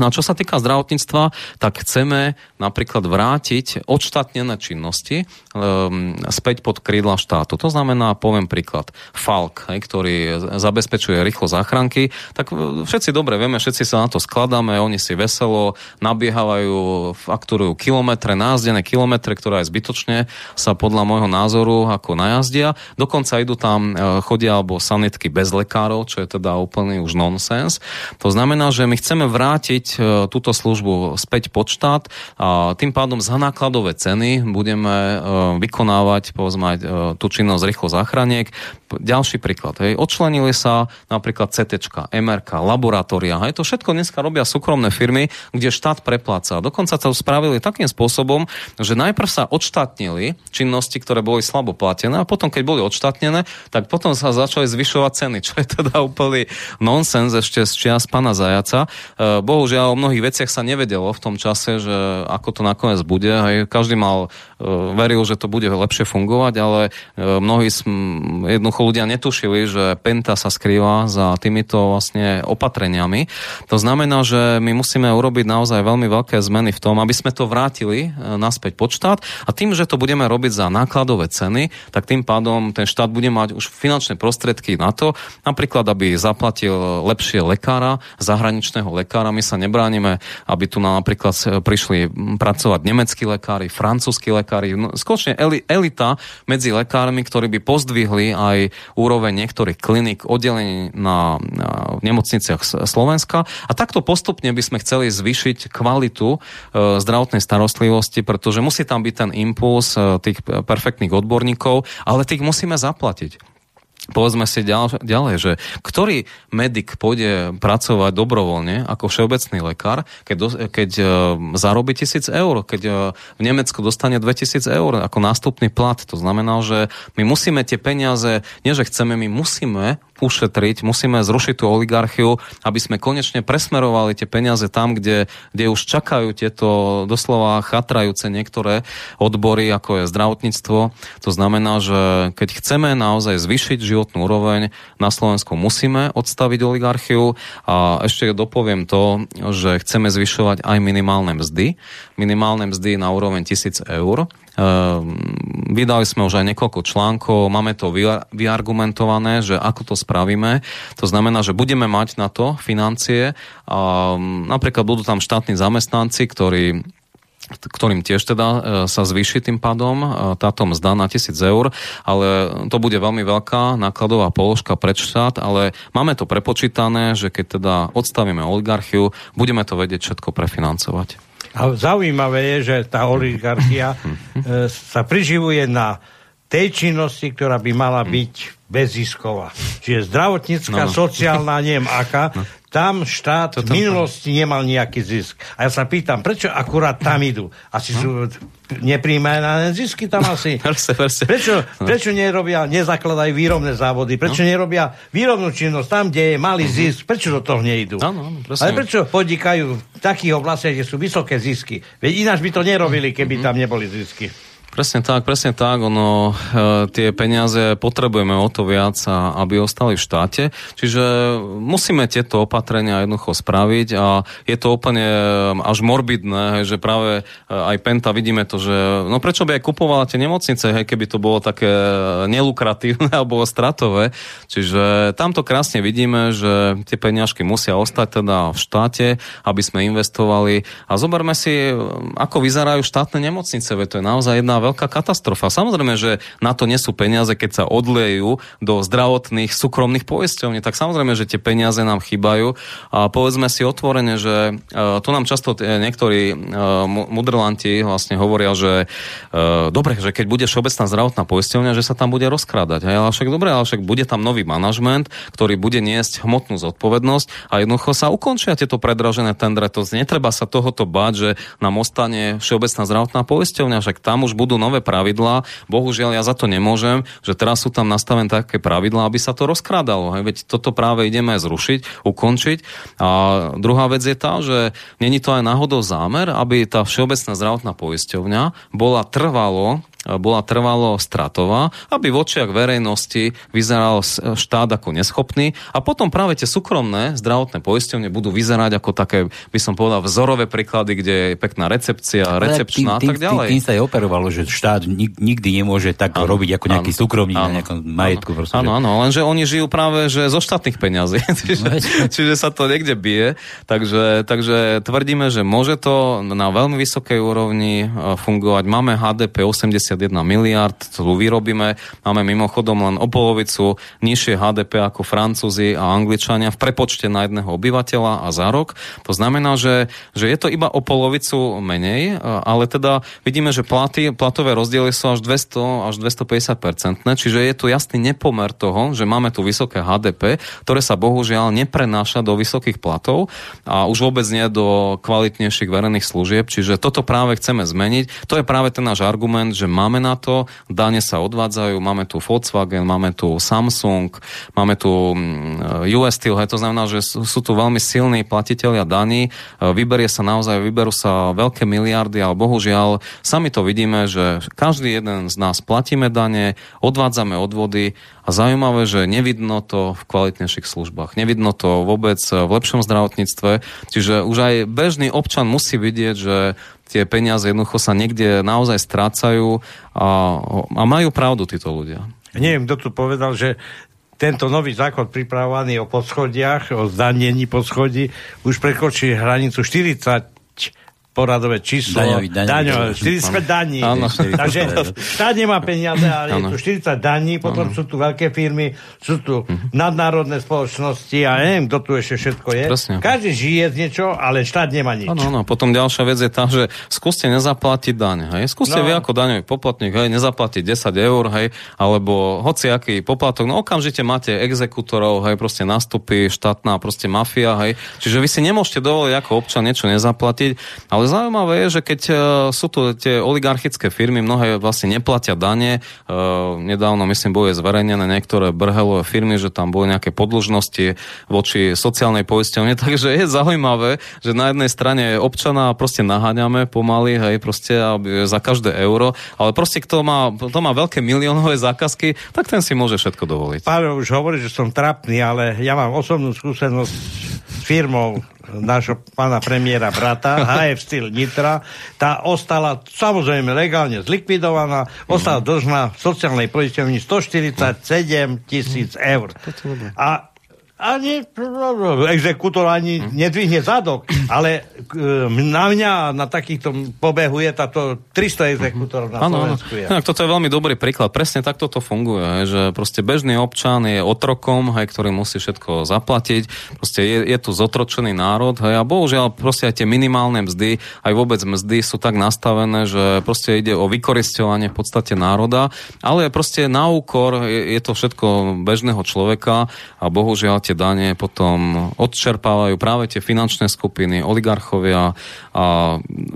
No a čo sa týka zdravotníctva, tak chceme napríklad vrátiť odštátnené činnosti um, späť pod krídla štátu. To znamená, poviem príklad, Falk, hej, ktorý zabezpečuje rýchlo záchranky, tak e, všetci dobre vieme, všetci sa na to skladáme, oni si veselo nabiehajú, fakturujú kilometre, názdené kilometre, ktoré aj zbytočne sa podľa môjho názoru ako najazdia. Dokonca idú tam, e, chodia alebo sanitky bez lekárov, čo je teda úplný už nonsens. To znamená, že my chceme vrátiť vrátiť e, túto službu späť pod štát a tým pádom za nákladové ceny budeme e, vykonávať povedzme e, tú činnosť rýchlo záchraniek. Ďalší príklad. Hej. Odčlenili sa napríklad CT, MRK, laboratória. Hej. To všetko dneska robia súkromné firmy, kde štát prepláca. Dokonca to spravili takým spôsobom, že najprv sa odštátnili činnosti, ktoré boli slabo platené a potom, keď boli odštátnené, tak potom sa začali zvyšovať ceny, čo je teda úplný nonsens ešte z čias pana Zajaca. Bohužiaľ bohužiaľ o mnohých veciach sa nevedelo v tom čase, že ako to nakoniec bude. Hej, každý mal, e, veril, že to bude lepšie fungovať, ale e, mnohí jednoducho ľudia netušili, že Penta sa skrýva za týmito vlastne opatreniami. To znamená, že my musíme urobiť naozaj veľmi veľké zmeny v tom, aby sme to vrátili naspäť pod štát a tým, že to budeme robiť za nákladové ceny, tak tým pádom ten štát bude mať už finančné prostriedky na to, napríklad, aby zaplatil lepšie lekára, zahraničného lekára. My sa nebránime, aby tu napríklad prišli pracovať nemeckí lekári, francúzskí lekári, no, skutočne elita medzi lekármi, ktorí by pozdvihli aj úroveň niektorých klinik, oddelení na, na v nemocniciach Slovenska. A takto postupne by sme chceli zvýšiť kvalitu e, zdravotnej starostlivosti, pretože musí tam byť ten impuls e, tých perfektných odborníkov, ale tých musíme zaplatiť povedzme si ďal, ďalej, že ktorý medic pôjde pracovať dobrovoľne ako všeobecný lekár, keď, do, keď uh, zarobí tisíc eur, keď uh, v Nemecku dostane 2000 eur ako nástupný plat. To znamená, že my musíme tie peniaze, nie že chceme, my musíme ušetriť, musíme zrušiť tú oligarchiu, aby sme konečne presmerovali tie peniaze tam, kde, kde už čakajú tieto doslova chatrajúce niektoré odbory, ako je zdravotníctvo. To znamená, že keď chceme naozaj zvyšiť životnú úroveň, na Slovensku musíme odstaviť oligarchiu a ešte dopoviem to, že chceme zvyšovať aj minimálne mzdy. Minimálne mzdy na úroveň 1000 eur vydali sme už aj niekoľko článkov, máme to vyargumentované, že ako to spravíme. To znamená, že budeme mať na to financie. A napríklad budú tam štátni zamestnanci, ktorí ktorým tiež teda e, sa zvýši tým pádom e, táto mzda na 1000 eur, ale to bude veľmi veľká nákladová položka pre štát, ale máme to prepočítané, že keď teda odstavíme oligarchiu, budeme to vedieť všetko prefinancovať. A zaujímavé je, že tá oligarchia e, sa priživuje na tej činnosti, ktorá by mala byť bezisková. Čiže zdravotnícka, no, no. sociálna, neviem aká, no. Tam štát v minulosti nemal nejaký zisk. A ja sa pýtam, prečo akurát tam idú? Asi sú nepríjmané zisky tam asi. Prečo, no. prečo nerobia, nezakladajú výrobné závody? Prečo no. nerobia výrobnú činnosť tam, kde je malý mhm. zisk? Prečo do toho nejdú? No, no, Ale prečo podnikajú v takých oblastiach, kde sú vysoké zisky? Veď ináč by to nerobili, keby mm-hmm. tam neboli zisky. Presne tak, presne tak. Ono, e, tie peniaze potrebujeme o to viac, a, aby ostali v štáte. Čiže musíme tieto opatrenia jednoducho spraviť a je to úplne e, až morbidné, že práve e, aj Penta vidíme to, že no prečo by aj kupovala tie nemocnice, hej, keby to bolo také nelukratívne alebo stratové. Čiže tamto krásne vidíme, že tie peniažky musia ostať teda v štáte, aby sme investovali. A zoberme si, ako vyzerajú štátne nemocnice, veď to je naozaj jedna veľká katastrofa. Samozrejme, že na to nesú peniaze, keď sa odlejú do zdravotných súkromných poisťovní, tak samozrejme, že tie peniaze nám chýbajú. A povedzme si otvorene, že uh, tu nám často niektorí uh, mudrlanti vlastne hovoria, že uh, dobre, že keď bude všeobecná zdravotná poisťovňa, že sa tam bude rozkrádať. Ale však dobre, ale však bude tam nový manažment, ktorý bude niesť hmotnú zodpovednosť a jednoducho sa ukončia tieto predražené tendre. To netreba sa tohoto báť, že nám ostane všeobecná zdravotná poisťovňa, však tam už budú budú nové pravidlá. Bohužiaľ ja za to nemôžem, že teraz sú tam nastavené také pravidlá, aby sa to rozkrádalo. Hej. Veď toto práve ideme zrušiť, ukončiť. A druhá vec je tá, že není to aj náhodou zámer, aby tá Všeobecná zdravotná poisťovňa bola trvalo bola trvalo stratová, aby v očiach verejnosti vyzeral štát ako neschopný a potom práve tie súkromné zdravotné poisťovne budú vyzerať ako také, by som povedal, vzorové príklady, kde je pekná recepcia, recepčná a tak ďalej. Tým, tým sa aj operovalo, že štát nikdy nemôže tak ano, robiť ako nejaký ano, súkromník ano, na nejakom majetku. Áno, áno, lenže oni žijú práve že zo štátnych peňazí, čiže, no, čiže sa to niekde bije, takže, takže tvrdíme, že môže to na veľmi vysokej úrovni e, fungovať. Máme HDP 80 51 miliard, tu vyrobíme. Máme mimochodom len o polovicu nižšie HDP ako Francúzi a Angličania v prepočte na jedného obyvateľa a za rok. To znamená, že, že je to iba o polovicu menej, ale teda vidíme, že platy, platové rozdiely sú až 200 až 250 percentné, čiže je tu jasný nepomer toho, že máme tu vysoké HDP, ktoré sa bohužiaľ neprenáša do vysokých platov a už vôbec nie do kvalitnejších verejných služieb, čiže toto práve chceme zmeniť. To je práve ten náš argument, že má máme na to, dane sa odvádzajú, máme tu Volkswagen, máme tu Samsung, máme tu mm, US Steel, to znamená, že sú tu veľmi silní platiteľia daní, e, vyberie sa naozaj, vyberú sa veľké miliardy, ale bohužiaľ sami to vidíme, že každý jeden z nás platíme dane, odvádzame odvody a zaujímavé, že nevidno to v kvalitnejších službách, nevidno to vôbec v lepšom zdravotníctve, čiže už aj bežný občan musí vidieť, že tie peniaze jednoducho sa niekde naozaj strácajú a, a majú pravdu títo ľudia. Neviem, kto tu povedal, že tento nový zákon pripravovaný o podschodiach, o zdanení podschodí, už prekročí hranicu 40 poradové číslo. Daňový, daňový. daňový 40 daní. Áno. Takže štát nemá peniaze, ale Áno. je tu 40 daní, potom Áno. sú tu veľké firmy, sú tu Mhm. nadnárodné spoločnosti a neviem, kto tu ešte všetko je. Presne. Každý žije z niečo, ale štát nemá nič. Áno, áno. Potom ďalšia vec je tá, že skúste nezaplatiť daň. Hej. Skúste No. vy ako daňový poplatník hej, nezaplatiť 10 eur, hej, alebo hociaký poplatok. No okamžite máte exekutorov, hej, proste nastupí štátna proste mafia, hej. Čiže vy si nemôžete dovoliť ako občan niečo nezaplatiť. Ale zaujímavé je, že keď e, sú tu tie oligarchické firmy, mnohé vlastne neplatia dane. E, nedávno, myslím, boli zverejnené niektoré brhelové firmy, že tam boli nejaké podlužnosti voči sociálnej poisťovne. Takže je zaujímavé, že na jednej strane občana proste naháňame pomaly, hej, proste za každé euro, ale proste kto má, kto má veľké miliónové zákazky, tak ten si môže všetko dovoliť. Páro už hovorí, že som trapný, ale ja mám osobnú skúsenosť s firmou nášho pána premiéra brata, HF Steel Nitra. Tá ostala samozrejme legálne zlikvidovaná, ostala dlžná sociálnej poisťovni 147 tisíc eur. A ani exekútor ani nedvihne zadok, ale e, na mňa na takýchto pobehu je táto 300 exekútorov na áno. Slovensku. Inak toto je veľmi dobrý príklad. Presne takto to funguje, hej, že proste bežný občan je otrokom, hej, ktorý musí všetko zaplatiť. Proste je, je tu zotročený národ hej, a bohužiaľ proste aj tie minimálne mzdy, aj vôbec mzdy sú tak nastavené, že proste ide o vykoristovanie v podstate národa, ale proste na úkor je, je to všetko bežného človeka a bohužiaľ tie dane potom odčerpávajú práve tie finančné skupiny, oligarchovia a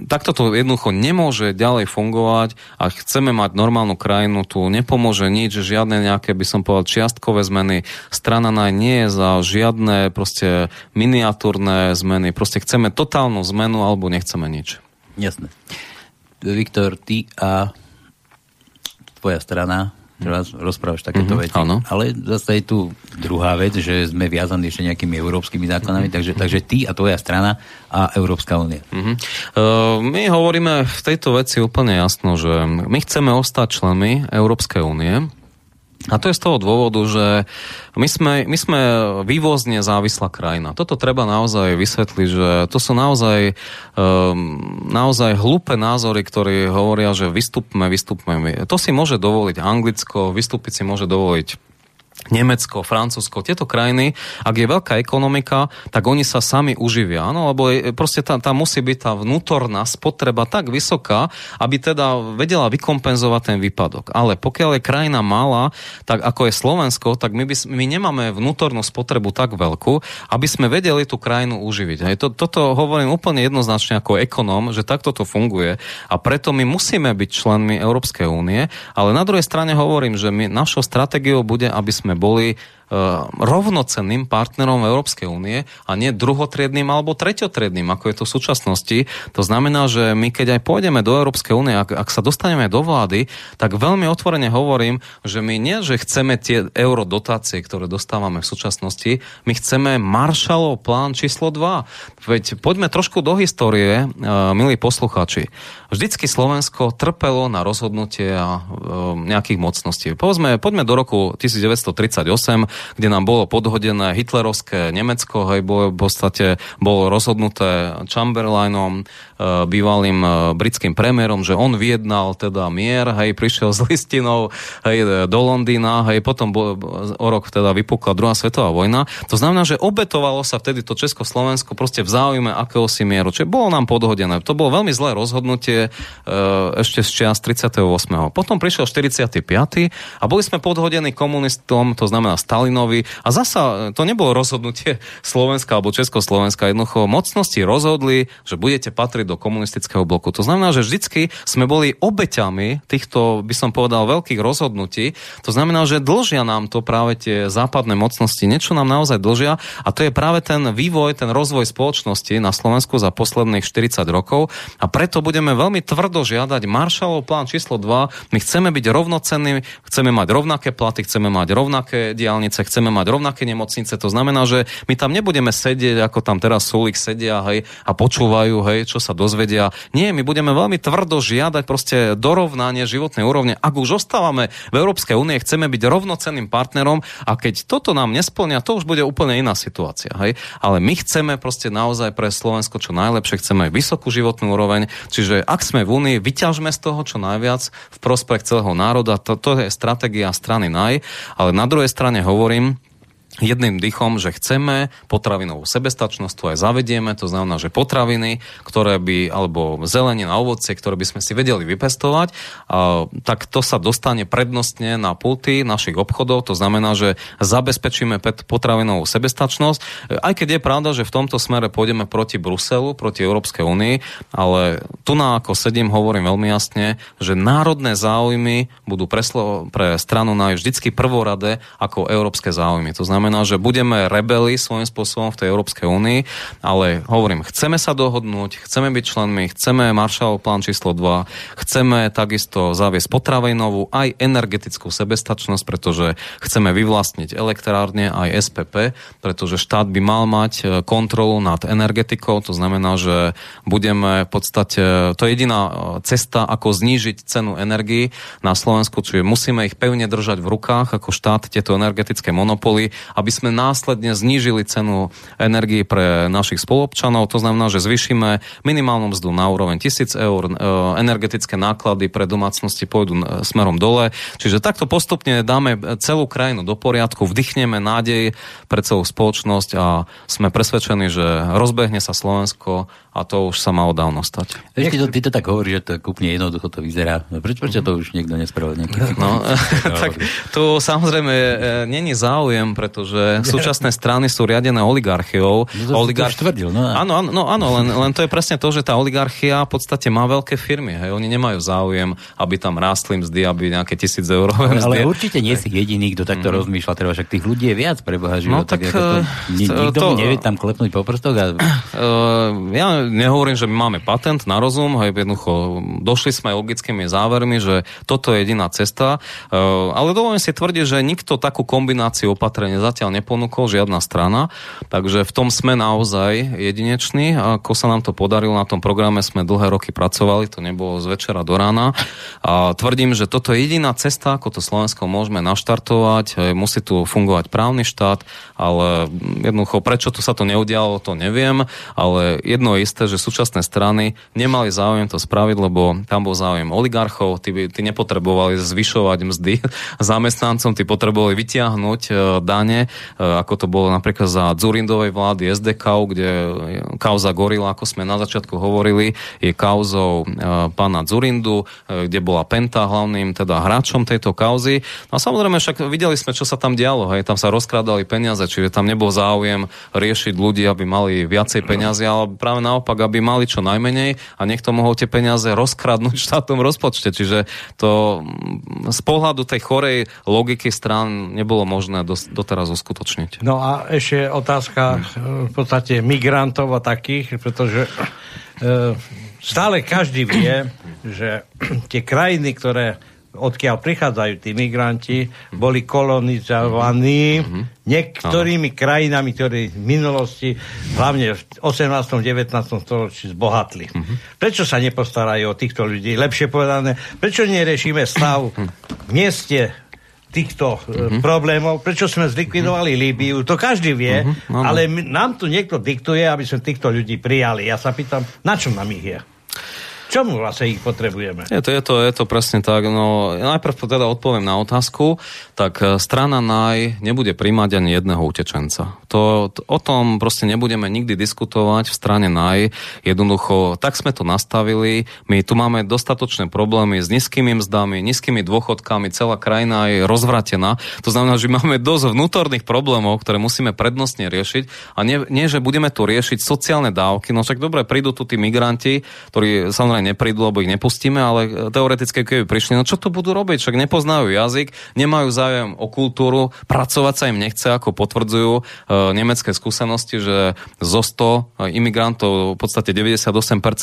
takto to jednoducho nemôže ďalej fungovať a chceme mať normálnu krajinu, tu nepomôže nič, žiadne nejaké, by som povedal, čiastkové zmeny. Strana naj nie je za žiadne proste miniatúrne zmeny. Proste chceme totálnu zmenu alebo nechceme nič. Jasné. Viktor, ty a tvoja strana teraz rozprávaš takéto Mhm, veci. áno. Ale zase je tu druhá vec, že sme viazaní ešte nejakými európskymi zákonami, takže, takže ty a tvoja strana a Európska únia. Mhm. Uh, my hovoríme v tejto veci úplne jasno, že my chceme ostať členmi Európskej únie, a to je z toho dôvodu, že my sme, my sme vývozne závislá krajina. Toto treba naozaj vysvetliť, že to sú naozaj, um, naozaj hlúpe názory, ktorí hovoria, že vystupme, vystupme. To si môže dovoliť Anglicko, vystúpiť si môže dovoliť Nemecko, Francúzsko, tieto krajiny, ak je veľká ekonomika, tak oni sa sami uživia, áno, lebo proste tam, tam musí byť tá vnútorná spotreba tak vysoká, aby teda vedela vykompenzovať ten výpadok. Ale pokiaľ je krajina malá, tak ako je Slovensko, tak my, by, my nemáme vnútornú spotrebu tak veľkú, aby sme vedeli tú krajinu uživiť. Hej, to, toto hovorím úplne jednoznačne ako ekonóm, že takto to funguje a preto my musíme byť členmi Európskej únie, ale na druhej strane hovorím, že my, našou stratégiou bude, aby sme boli uh, rovnocenným partnerom Európskej únie a nie druhotriedným alebo treťotriedným, ako je to v súčasnosti. To znamená, že my keď aj pôjdeme do Európskej únie, ak, ak sa dostaneme do vlády, tak veľmi otvorene hovorím, že my nie, že chceme tie eurodotácie, ktoré dostávame v súčasnosti, my chceme Marshallov plán číslo 2. Veď poďme trošku do histórie, uh, milí posluchači. Vždycky Slovensko trpelo na rozhodnutie uh, nejakých mocností. Povedzme, poďme do roku 1938, kde nám bolo podhodené hitlerovské Nemecko, hej, bolo, v podstate bolo rozhodnuté Chamberlainom, bývalým e, britským premiérom, že on vyjednal teda mier, hej, prišiel s listinou hej, do Londýna, hej, potom bo, o rok teda vypukla druhá svetová vojna. To znamená, že obetovalo sa vtedy to Československo proste v záujme akéhosi mieru. Čiže bolo nám podhodené. To bolo veľmi zlé rozhodnutie ešte z čias 38. Potom prišiel 45. a boli sme podhodení komunistom, to znamená Stalin Stalinovi. A zasa to nebolo rozhodnutie Slovenska alebo Československa. Jednoducho mocnosti rozhodli, že budete patriť do komunistického bloku. To znamená, že vždycky sme boli obeťami týchto, by som povedal, veľkých rozhodnutí. To znamená, že dlžia nám to práve tie západné mocnosti. Niečo nám naozaj dlžia a to je práve ten vývoj, ten rozvoj spoločnosti na Slovensku za posledných 40 rokov a preto budeme veľmi tvrdo žiadať Maršalov plán číslo 2. My chceme byť rovnocenní, chceme mať rovnaké platy, chceme mať rovnaké diálnice, chceme mať rovnaké nemocnice. To znamená, že my tam nebudeme sedieť, ako tam teraz Sulik sedia hej, a počúvajú, hej, čo sa dozvedia. Nie, my budeme veľmi tvrdo žiadať proste dorovnanie životnej úrovne. Ak už ostávame v Európskej únie, chceme byť rovnocenným partnerom a keď toto nám nesplnia, to už bude úplne iná situácia. Hej. Ale my chceme proste naozaj pre Slovensko čo najlepšie, chceme vysokú životnú úroveň, čiže ak sme v únii, vyťažme z toho čo najviac v prospech celého národa, to, to je stratégia strany NAJ, ale na druhej strane hovorím, jedným dychom, že chceme potravinovú sebestačnosť, to aj zavedieme, to znamená, že potraviny, ktoré by, alebo zelenina, ovocie, ktoré by sme si vedeli vypestovať, tak to sa dostane prednostne na pulty našich obchodov, to znamená, že zabezpečíme potravinovú sebestačnosť, aj keď je pravda, že v tomto smere pôjdeme proti Bruselu, proti Európskej únii, ale tu na ako sedím, hovorím veľmi jasne, že národné záujmy budú pre, pre stranu na vždycky prvorade ako európske záujmy. To znamená, znamená, že budeme rebeli svojím spôsobom v tej Európskej únii, ale hovorím, chceme sa dohodnúť, chceme byť členmi, chceme Marshallov plán číslo 2, chceme takisto zaviesť potravinovú aj energetickú sebestačnosť, pretože chceme vyvlastniť elektrárne aj SPP, pretože štát by mal mať e, kontrolu nad energetikou, to znamená, že budeme v podstate, to je jediná e, cesta, ako znížiť cenu energii na Slovensku, čiže musíme ich pevne držať v rukách ako štát tieto energetické monopoly aby sme následne znížili cenu energii pre našich spolupčanov. To znamená, že zvyšíme minimálnu mzdu na úroveň 1000 eur, e, energetické náklady pre domácnosti pôjdu e, smerom dole. Čiže takto postupne dáme celú krajinu do poriadku, vdychneme nádej pre celú spoločnosť a sme presvedčení, že rozbehne sa Slovensko a to už sa malo dávno stať. Ešte to, ty to tak hovoríš, že to úplne jednoducho to vyzerá. Prečo, prečo to už niekto nespravil? No, tak tu samozrejme e, není záujem, pretože súčasné strany sú riadené oligarchiou. No to tvrdil, no. Áno, áno, no, áno len, len to je presne to, že tá oligarchia v podstate má veľké firmy. Hej. Oni nemajú záujem, aby tam rástli mzdy, aby nejaké tisíc eur ale, ale určite nie si jediný, kto takto mm. rozmýšľa. Treba, však tých ľudí je viac preboha no, tak, tak to, e, nikto to, nevie tam klepnúť po prstoch. A... Uh, ja nehovorím, že my máme patent na rozum, hej, jednoducho došli sme logickými závermi, že toto je jediná cesta, e, ale dovolím si tvrdiť, že nikto takú kombináciu opatrenia zatiaľ neponúkol, žiadna strana, takže v tom sme naozaj jedineční, ako sa nám to podarilo, na tom programe sme dlhé roky pracovali, to nebolo z večera do rána. A tvrdím, že toto je jediná cesta, ako to Slovensko môžeme naštartovať, musí tu fungovať právny štát, ale jednoducho prečo tu sa to neudialo, to neviem, ale jedno je isté, že sú súčasné strany nemali záujem to spraviť, lebo tam bol záujem oligarchov, tí, tí nepotrebovali zvyšovať mzdy zamestnancom, tí potrebovali vytiahnuť e, dane, e, ako to bolo napríklad za Zurindovej vlády SDK, kde kauza Gorila, ako sme na začiatku hovorili, je kauzou e, pána Zurindu, kde bola Penta hlavným teda hráčom tejto kauzy. No a samozrejme však videli sme, čo sa tam dialo, hej, tam sa rozkrádali peniaze, čiže tam nebol záujem riešiť ľudí, aby mali viacej peniazy, ale práve naopak, aby mali čo najmenej a niekto mohol tie peniaze rozkradnúť v štátnom rozpočte. Čiže to mm, z pohľadu tej chorej logiky strán nebolo možné doteraz uskutočniť. No a ešte otázka v podstate migrantov a takých, pretože e, stále každý vie, že tie krajiny, ktoré odkiaľ prichádzajú tí migranti, boli kolonizovaní mm-hmm. niektorými Aha. krajinami, ktoré v minulosti, hlavne v 18. 19. storočí zbohatli. Mm-hmm. Prečo sa nepostarajú o týchto ľudí? Lepšie povedané, prečo neriešime stav v mieste týchto mm-hmm. problémov, prečo sme zlikvidovali mm-hmm. Líbiu, to každý vie, mm-hmm. no, no. ale nám tu niekto diktuje, aby sme týchto ľudí prijali. Ja sa pýtam, na čo nám ich je? Čo čomu vlastne ich potrebujeme? Je to, je to, je to presne tak. No, najprv teda odpoviem na otázku. Tak e, strana NAJ nebude príjmať ani jedného utečenca. To, to, o tom proste nebudeme nikdy diskutovať v strane NAJ. Jednoducho, tak sme to nastavili. My tu máme dostatočné problémy s nízkymi mzdami, nízkymi dôchodkami, celá krajina je rozvratená. To znamená, že máme dosť vnútorných problémov, ktoré musíme prednostne riešiť. A nie, nie že budeme tu riešiť sociálne dávky. No však dobre, prídu tu tí migranti, ktorí samozrejme neprídu, lebo ich nepustíme, ale teoreticky, keby prišli, no čo to budú robiť? Však nepoznajú jazyk, nemajú záujem o kultúru, pracovať sa im nechce, ako potvrdzujú e, nemecké skúsenosti, že zo 100 imigrantov v podstate 98%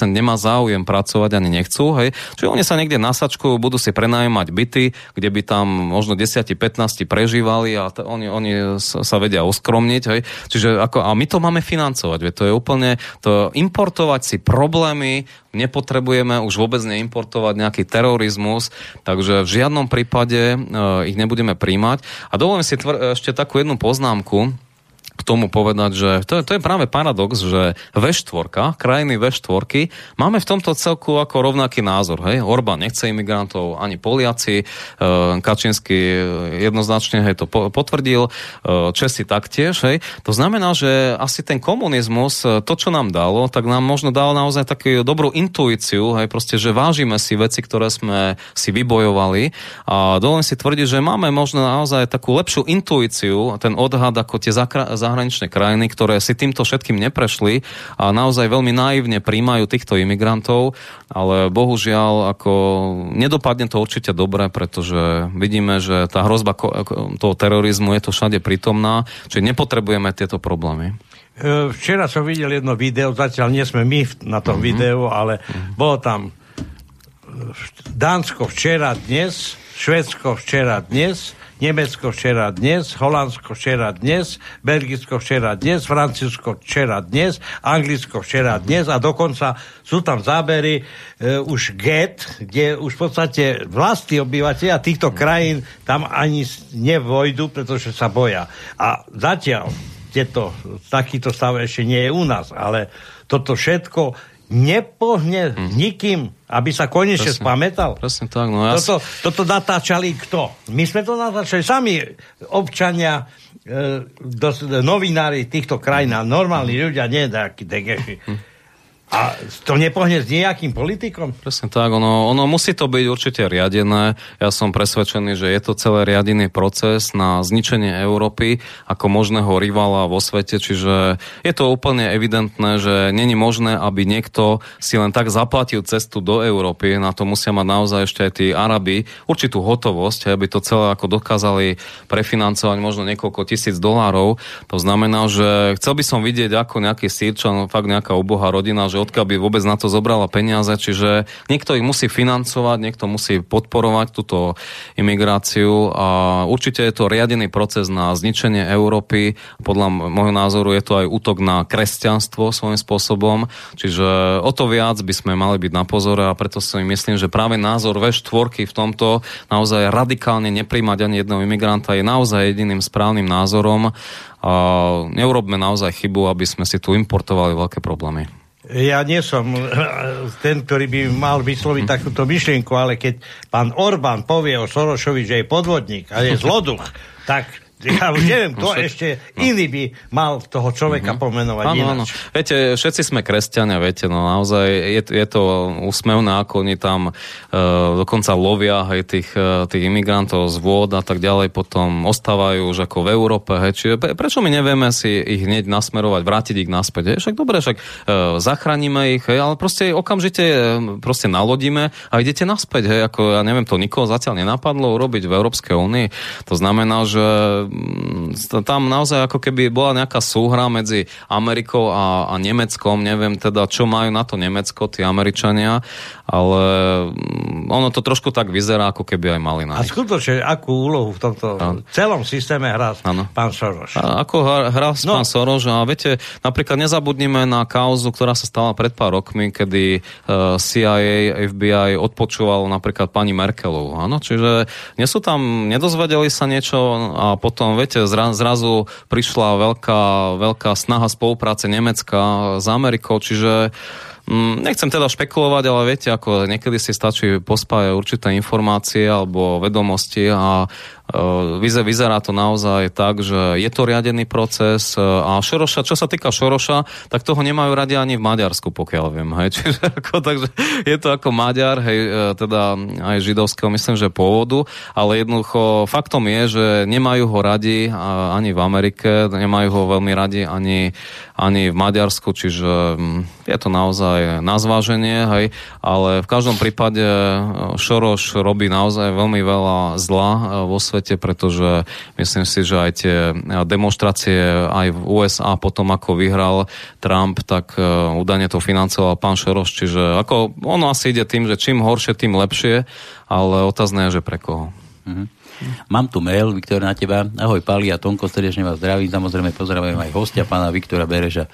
nemá záujem pracovať ani nechcú. Hej. Čiže oni sa niekde nasačkujú, budú si prenajímať byty, kde by tam možno 10-15 prežívali a t- oni, oni sa vedia oskromniť. Hej. Čiže ako, a my to máme financovať. Veď to je úplne to importovať si problémy nepotrebujeme už vôbec neimportovať nejaký terorizmus, takže v žiadnom prípade uh, ich nebudeme príjmať. A dovolím si tvr- ešte takú jednu poznámku, k tomu povedať, že to, to je práve paradox, že V4, krajiny V4, máme v tomto celku ako rovnaký názor. Hej? Orbán nechce imigrantov, ani Poliaci, e, Kačinsky jednoznačne hej, to potvrdil, e, Česi taktiež. Hej? To znamená, že asi ten komunizmus, e, to, čo nám dalo, tak nám možno dalo naozaj takú dobrú intuíciu, hej? Proste, že vážime si veci, ktoré sme si vybojovali a dovolím si tvrdiť, že máme možno naozaj takú lepšiu intuíciu, ten odhad ako tie zakra- zahraničné krajiny, ktoré si týmto všetkým neprešli a naozaj veľmi naivne príjmajú týchto imigrantov, ale bohužiaľ ako nedopadne to určite dobre, pretože vidíme, že tá hrozba toho terorizmu je to všade prítomná, čiže nepotrebujeme tieto problémy. E, včera som videl jedno video, zatiaľ nie sme my na tom mm-hmm. videu, ale mm-hmm. bolo tam e, Dánsko včera, dnes, Švedsko včera, dnes, Nemecko včera dnes, Holandsko včera dnes, Belgicko včera dnes, Francúzsko včera dnes, Anglicko včera dnes a dokonca sú tam zábery e, už get, kde už v podstate vlastní obyvateľia týchto krajín tam ani nevojdu, pretože sa boja. A zatiaľ tieto, takýto stav ešte nie je u nás, ale toto všetko nepohne hmm. nikým, aby sa konečne presne, spamätal. Presne tak. No ja toto, toto natáčali kto? My sme to natáčali sami občania, e, dos, novinári týchto krajín a normálni ľudia, nie nejakí degeši. Hmm. A to nepohne s nejakým politikom? Presne tak, ono, ono musí to byť určite riadené. Ja som presvedčený, že je to celé riadený proces na zničenie Európy ako možného rivala vo svete, čiže je to úplne evidentné, že není možné, aby niekto si len tak zaplatil cestu do Európy, na to musia mať naozaj ešte aj tí Arabi určitú hotovosť, aby to celé ako dokázali prefinancovať možno niekoľko tisíc dolárov. To znamená, že chcel by som vidieť ako nejaký sírčan, fakt nejaká ubohá rodina, že odkiaľ by vôbec na to zobrala peniaze, čiže niekto ich musí financovať, niekto musí podporovať túto imigráciu a určite je to riadený proces na zničenie Európy. Podľa môjho názoru je to aj útok na kresťanstvo svojím spôsobom, čiže o to viac by sme mali byť na pozore a preto si myslím, že práve názor V4 v tomto naozaj radikálne nepríjmať ani jedného imigranta je naozaj jediným správnym názorom a neurobme naozaj chybu, aby sme si tu importovali veľké problémy. Ja nie som ten, ktorý by mal vysloviť takúto myšlienku, ale keď pán Orbán povie o Sorošovi, že je podvodník a je zloduch, tak ja už neviem, to Všet... ešte no. iný by mal toho človeka mm-hmm. pomenovať ano, Ano. Viete, všetci sme kresťania, viete, no naozaj je, je to úsmevné, ako oni tam uh, dokonca lovia aj tých, uh, tých imigrantov z vôd a tak ďalej, potom ostávajú už ako v Európe, hej, čiže prečo my nevieme si ich hneď nasmerovať, vrátiť ich naspäť, hej, však dobre, však uh, zachránime ich, hej, ale proste okamžite proste nalodíme a idete naspäť, hej, ako ja neviem, to nikoho zatiaľ nenapadlo urobiť v Európskej únii, to znamená, že tam naozaj ako keby bola nejaká súhra medzi Amerikou a, a Nemeckom, neviem teda, čo majú na to Nemecko, tí Američania, ale mm, ono to trošku tak vyzerá, ako keby aj mali na A skutočne, akú úlohu v tomto a... celom systéme hrá ano. pán Soros? A ako hrá no. pán Soros a viete, napríklad nezabudnime na kauzu, ktorá sa stala pred pár rokmi, kedy uh, e, CIA, FBI odpočúvalo napríklad pani Merkelovú, áno, čiže nie sú tam, nedozvedeli sa niečo a potom potom, viete, zrazu prišla veľká, veľká snaha spolupráce Nemecka s Amerikou, čiže Mm, nechcem teda špekulovať, ale viete, ako niekedy si stačí pospájať určité informácie alebo vedomosti a vyzerá to naozaj tak, že je to riadený proces e, a Šoroša, čo sa týka Šoroša, tak toho nemajú radi ani v Maďarsku, pokiaľ viem. Hej. Čiže ako, takže je to ako Maďar, hej, e, teda aj židovského, myslím, že pôvodu, ale jednoducho faktom je, že nemajú ho radi ani v Amerike, nemajú ho veľmi radi ani, ani v Maďarsku, čiže mm, je to naozaj na zváženie, hej, ale v každom prípade e, Šoroš robí naozaj veľmi veľa zla e, vo svete, pretože myslím si, že aj tie demonstrácie aj v USA potom, ako vyhral Trump, tak e, údajne to financoval pán Šoroš, čiže ako ono asi ide tým, že čím horšie, tým lepšie, ale otázne je, že pre koho. Mm-hmm. Mám tu mail, Viktor, na teba. Ahoj, Pali a Tonko, srdečne vás zdravím. Samozrejme pozdravujem aj hostia, pána Viktora Bereža.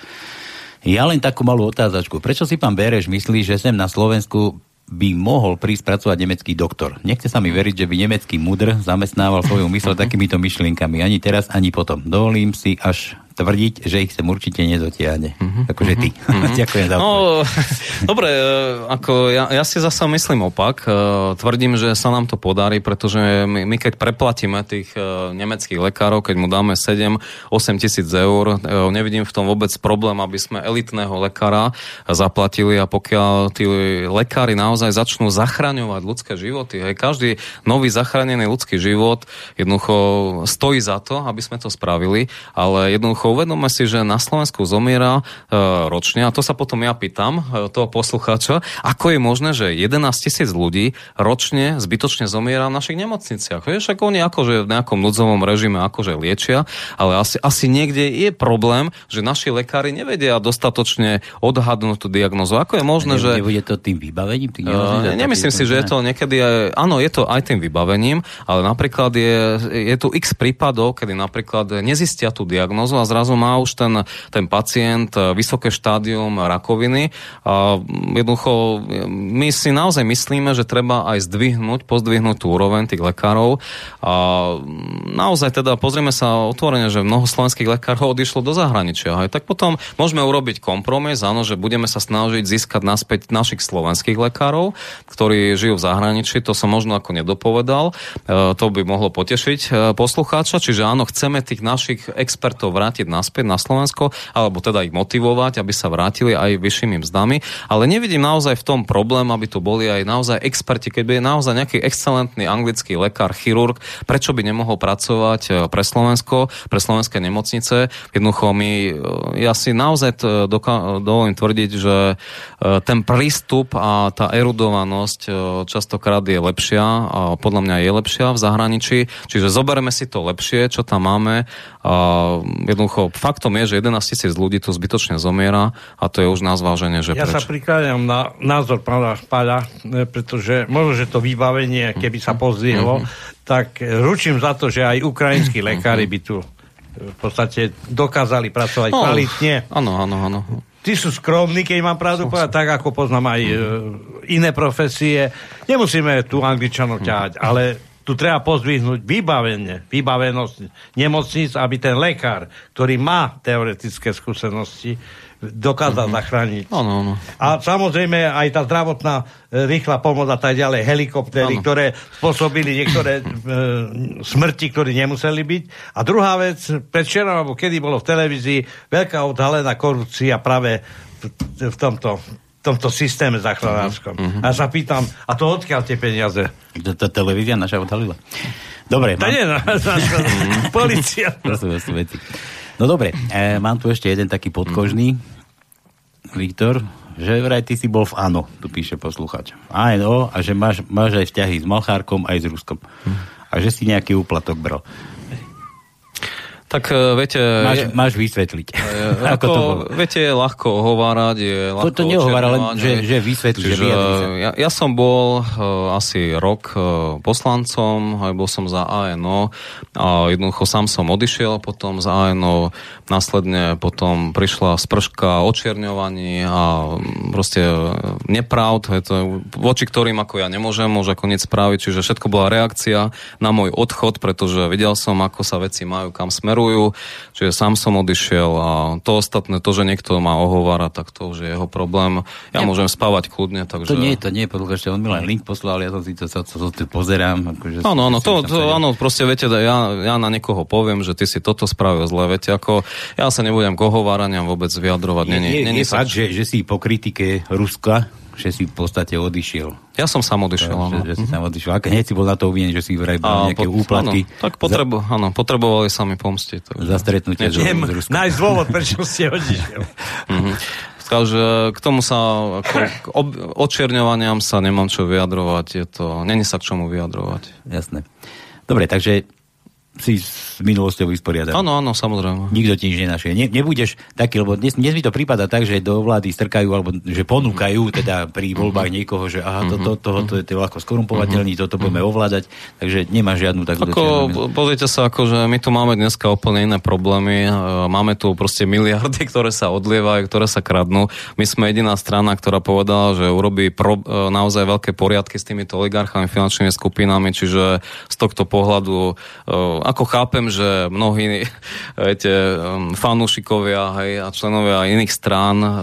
Ja len takú malú otázačku. Prečo si pán Bereš myslí, že sem na Slovensku by mohol prísť pracovať nemecký doktor. Nechce sa mi veriť, že by nemecký mudr zamestnával svoju mysl takýmito myšlienkami. Ani teraz, ani potom. Dovolím si až tvrdiť, že ich sem určite nedotiahne. Mm-hmm. Akože ty. Mm-hmm. Ďakujem za No, dobre, e, ako ja, ja si zase myslím opak. E, tvrdím, že sa nám to podarí, pretože my, my keď preplatíme tých e, nemeckých lekárov, keď mu dáme 7-8 tisíc eur, nevidím v tom vôbec problém, aby sme elitného lekára zaplatili a pokiaľ tí lekári naozaj začnú zachraňovať ľudské životy, hej, každý nový zachránený ľudský život jednoducho stojí za to, aby sme to spravili, ale jednoducho uvedome si, že na Slovensku zomiera e, ročne, a to sa potom ja pýtam e, toho poslucháča, ako je možné, že 11 tisíc ľudí ročne zbytočne zomiera v našich nemocniciach. Vieš, ako oni akože v nejakom núdzovom režime akože liečia, ale asi, asi niekde je problém, že naši lekári nevedia dostatočne odhadnúť tú diagnozu. Ako je možné, ne, že... Nebude to tým vybavením? Tým uh, nemyslím si, že je to niekedy aj... Áno, je to aj tým vybavením, ale napríklad je, je tu x prípadov, kedy napríklad nezistia tú diagnozu a zrazu zrazu má už ten, ten pacient e, vysoké štádium rakoviny. A jednoducho, my si naozaj myslíme, že treba aj zdvihnúť, pozdvihnúť tú úroveň tých lekárov. A naozaj teda pozrieme sa otvorene, že mnoho slovenských lekárov odišlo do zahraničia. Aj tak potom môžeme urobiť kompromis, áno, že budeme sa snažiť získať naspäť našich slovenských lekárov, ktorí žijú v zahraničí. To som možno ako nedopovedal. E, to by mohlo potešiť e, poslucháča. Čiže áno, chceme tých našich expertov vrátiť naspäť na Slovensko, alebo teda ich motivovať, aby sa vrátili aj vyššími mzdami. Ale nevidím naozaj v tom problém, aby tu boli aj naozaj experti, keď je naozaj nejaký excelentný anglický lekár, chirurg, prečo by nemohol pracovať e, pre Slovensko, pre slovenské nemocnice. Jednoducho my, e, ja si naozaj dovolím tvrdiť, že e, ten prístup a tá erudovanosť častokrát je lepšia a podľa mňa je lepšia v zahraničí. Čiže zoberme si to lepšie, čo tam máme. A jednoducho jednoducho faktom je, že 11 tisíc ľudí tu zbytočne zomiera a to je už na zváženie, že Ja preč. sa prikláňam na názor pána Špaľa, e, pretože možno, že to vybavenie, keby sa pozdvihlo, mm-hmm. tak ručím za to, že aj ukrajinskí lekári by tu e, v podstate dokázali pracovať no, kvalitne. Áno, áno, áno. Tí sú skromní, keď mám pravdu povedať, tak ako poznám aj uh, iné profesie. Nemusíme tu Angličanov ťahať, ale tu treba pozdvihnúť vybavenie, vybavenosť nemocníc, aby ten lekár, ktorý má teoretické skúsenosti, dokázal mm-hmm. zachrániť. Ano, ano. A samozrejme aj tá zdravotná e, rýchla pomoc a tak ďalej, helikoptery, ano. ktoré spôsobili niektoré e, smrti, ktorí nemuseli byť. A druhá vec, predvčerom, alebo kedy bolo v televízii, veľká odhalená korupcia práve v, v tomto tomto systéme záchranárskom. Uh-huh. A sa pýtam, a to odkiaľ tie peniaze? To, to televízia naša odhalila. Dobre. To mám... nie, na, na, na, policia. to sú, to sú veci. No dobre, e, mám tu ešte jeden taký podkožný. Viktor, že vraj ty si bol v áno, tu píše posluchač. Áno, a že máš, máš aj vzťahy s Malchárkom, aj s Ruskom. A že si nejaký úplatok bral. Tak e, viete... Máš, je, máš vysvetliť. Je, ako, ako to bolo? Viete, je ľahko ohovárať, je ľahko To, to nehovára, len že, že vysvetli, že ja, ja som bol uh, asi rok uh, poslancom, aj bol som za ANO a jednoducho sám som odišiel potom za ANO, následne potom prišla sprška očierňovaní a proste nepravd, to, voči ktorým ako ja nemôžem, môže ako nič spraviť, čiže všetko bola reakcia na môj odchod, pretože videl som, ako sa veci majú, kam smerujú smerujú, čiže sám som odišiel a to ostatné, to, že niekto ma ohovára, tak to už je jeho problém. Ja, ja môžem spávať kľudne, takže... To nie, to nie, podľa on mi len link poslal, ja to si to, to, to, to, pozerám. Akože áno, áno, to, to, áno, proste viete, ja, ja na niekoho poviem, že ty si toto spravil zle, viete, ako ja sa nebudem k ohováraniam vôbec vyjadrovať. Je, nie, nie, nie, je fakt, že, že si po kritike Ruska že si v podstate odišiel. Ja som sám odišiel, áno. Že, že si sám odišiel. Aké hneď si bol na to uvinený, že si vraj bol nejaké po, úplatky. Áno, tak potrebo, za, áno, potrebovali sa mi pomstiť. Takže... Za stretnutie z, z Ruskom. Nájsť dôvod, prečo ste odišiel. Takže k tomu sa, ako, k ob, očierňovaniam sa nemám čo vyjadrovať. Je to, není sa k čomu vyjadrovať. Jasné. Dobre, takže si s minulosťou vysporiadať. Áno, áno, samozrejme. Nikto ti nič nenašie. Ne, nebudeš taký, lebo dnes, dnes mi to prípada tak, že do vlády strkajú, alebo že ponúkajú teda pri voľbách niekoho, že aha, toto, to, to, to, je ľahko skorumpovateľný, toto budeme ovládať, takže nemá žiadnu takú Ako, pozrite sa, ako, že my tu máme dneska úplne iné problémy. E, máme tu proste miliardy, ktoré sa odlievajú, ktoré sa kradnú. My sme jediná strana, ktorá povedala, že urobí pro, e, naozaj veľké poriadky s týmito oligarchami, finančnými skupinami, čiže z tohto pohľadu e, ako chápem, že mnohí viete, um, fanúšikovia hej, a členovia iných strán um,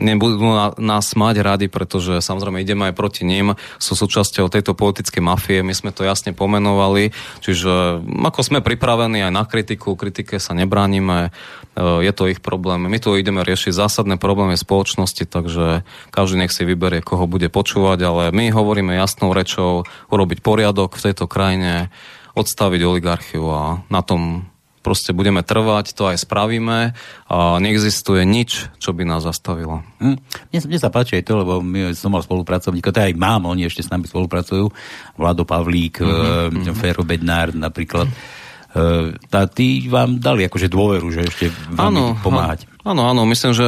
nebudú nás mať rady, pretože samozrejme ideme aj proti ním, sú súčasťou tejto politickej mafie, my sme to jasne pomenovali, čiže ako sme pripravení aj na kritiku, kritike sa nebránime, uh, je to ich problém. My tu ideme riešiť zásadné problémy spoločnosti, takže každý nech si vyberie, koho bude počúvať, ale my hovoríme jasnou rečou, urobiť poriadok v tejto krajine, odstaviť oligarchiu a na tom proste budeme trvať, to aj spravíme a neexistuje nič, čo by nás zastavilo. Hm. Mne, mne sa páči aj to, lebo my som mal spolupracovníka, to aj mám, oni ešte s nami spolupracujú, Vlado Pavlík, mm-hmm. Fero Bednár napríklad. Mm-hmm. Tá, tí vám dali akože dôveru, že ešte vám pomáhať. Áno, áno, myslím, že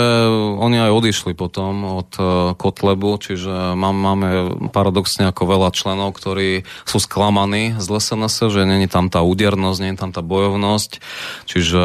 oni aj odišli potom od uh, Kotlebu, čiže mám, máme paradoxne ako veľa členov, ktorí sú sklamaní z LSNS, že není tam tá údernosť, není tam tá bojovnosť, čiže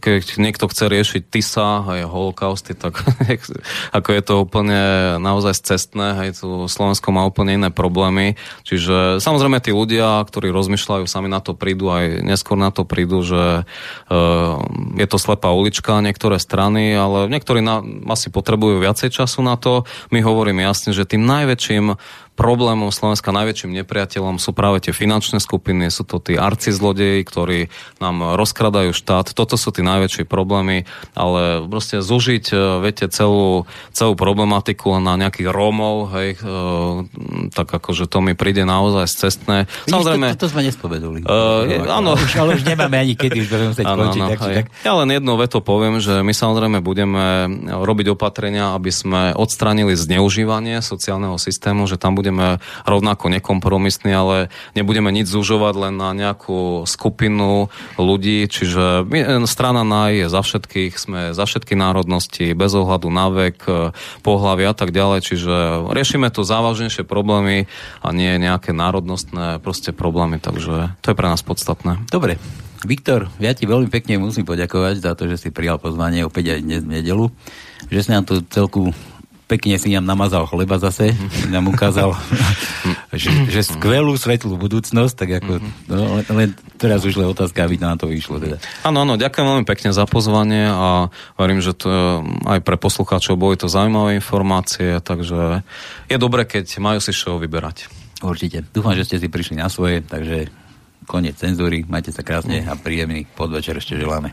keď niekto chce riešiť TISA aj holokausty, tak ako je to úplne naozaj cestné, hej, tu Slovensko má úplne iné problémy, čiže samozrejme tí ľudia, ktorí rozmýšľajú, sami na to prídu, aj neskôr na to prídu, že uh, je to slepá ulička, niektoré strany, ale niektorí na, asi potrebujú viacej času na to. My hovoríme jasne, že tým najväčším problémom Slovenska najväčším nepriateľom sú práve tie finančné skupiny, sú to tí arci zlodeji, ktorí nám rozkradajú štát. Toto sú tie najväčšie problémy, ale proste zužiť, e, viete, celú, celú problematiku na nejakých Rómov, hej, e, tak akože to mi príde naozaj cestné. Vidíš, Samozrejme... To, to, to sme nespoveduli. Uh, áno. Už, ale už nemáme ani kedy, už budeme musieť končiť. Tak, tak. Ja len jedno veto poviem, že my samozrejme budeme robiť opatrenia, aby sme odstranili zneužívanie sociálneho systému, že tam bude budeme rovnako nekompromisní, ale nebudeme nič zužovať len na nejakú skupinu ľudí, čiže my, strana NAJ je za všetkých, sme za všetky národnosti, bez ohľadu na vek, pohľavy a tak ďalej, čiže riešime tu závažnejšie problémy a nie nejaké národnostné proste problémy, takže to je pre nás podstatné. Dobre, Viktor, ja ti veľmi pekne musím poďakovať za to, že si prijal pozvanie opäť aj dnes v nedelu, že si nám tu celku pekne si nám namazal chleba zase, nám ukázal, že, že skvelú svetlú budúcnosť, tak ako, no, len, len teraz už len otázka, aby nám to vyšlo. Teda. Áno, áno, ďakujem veľmi pekne za pozvanie a verím, že to aj pre poslucháčov boli to zaujímavé informácie, takže je dobre, keď majú si čo vyberať. Určite. Dúfam, že ste si prišli na svoje, takže koniec cenzúry, majte sa krásne a príjemný podvečer ešte želáme.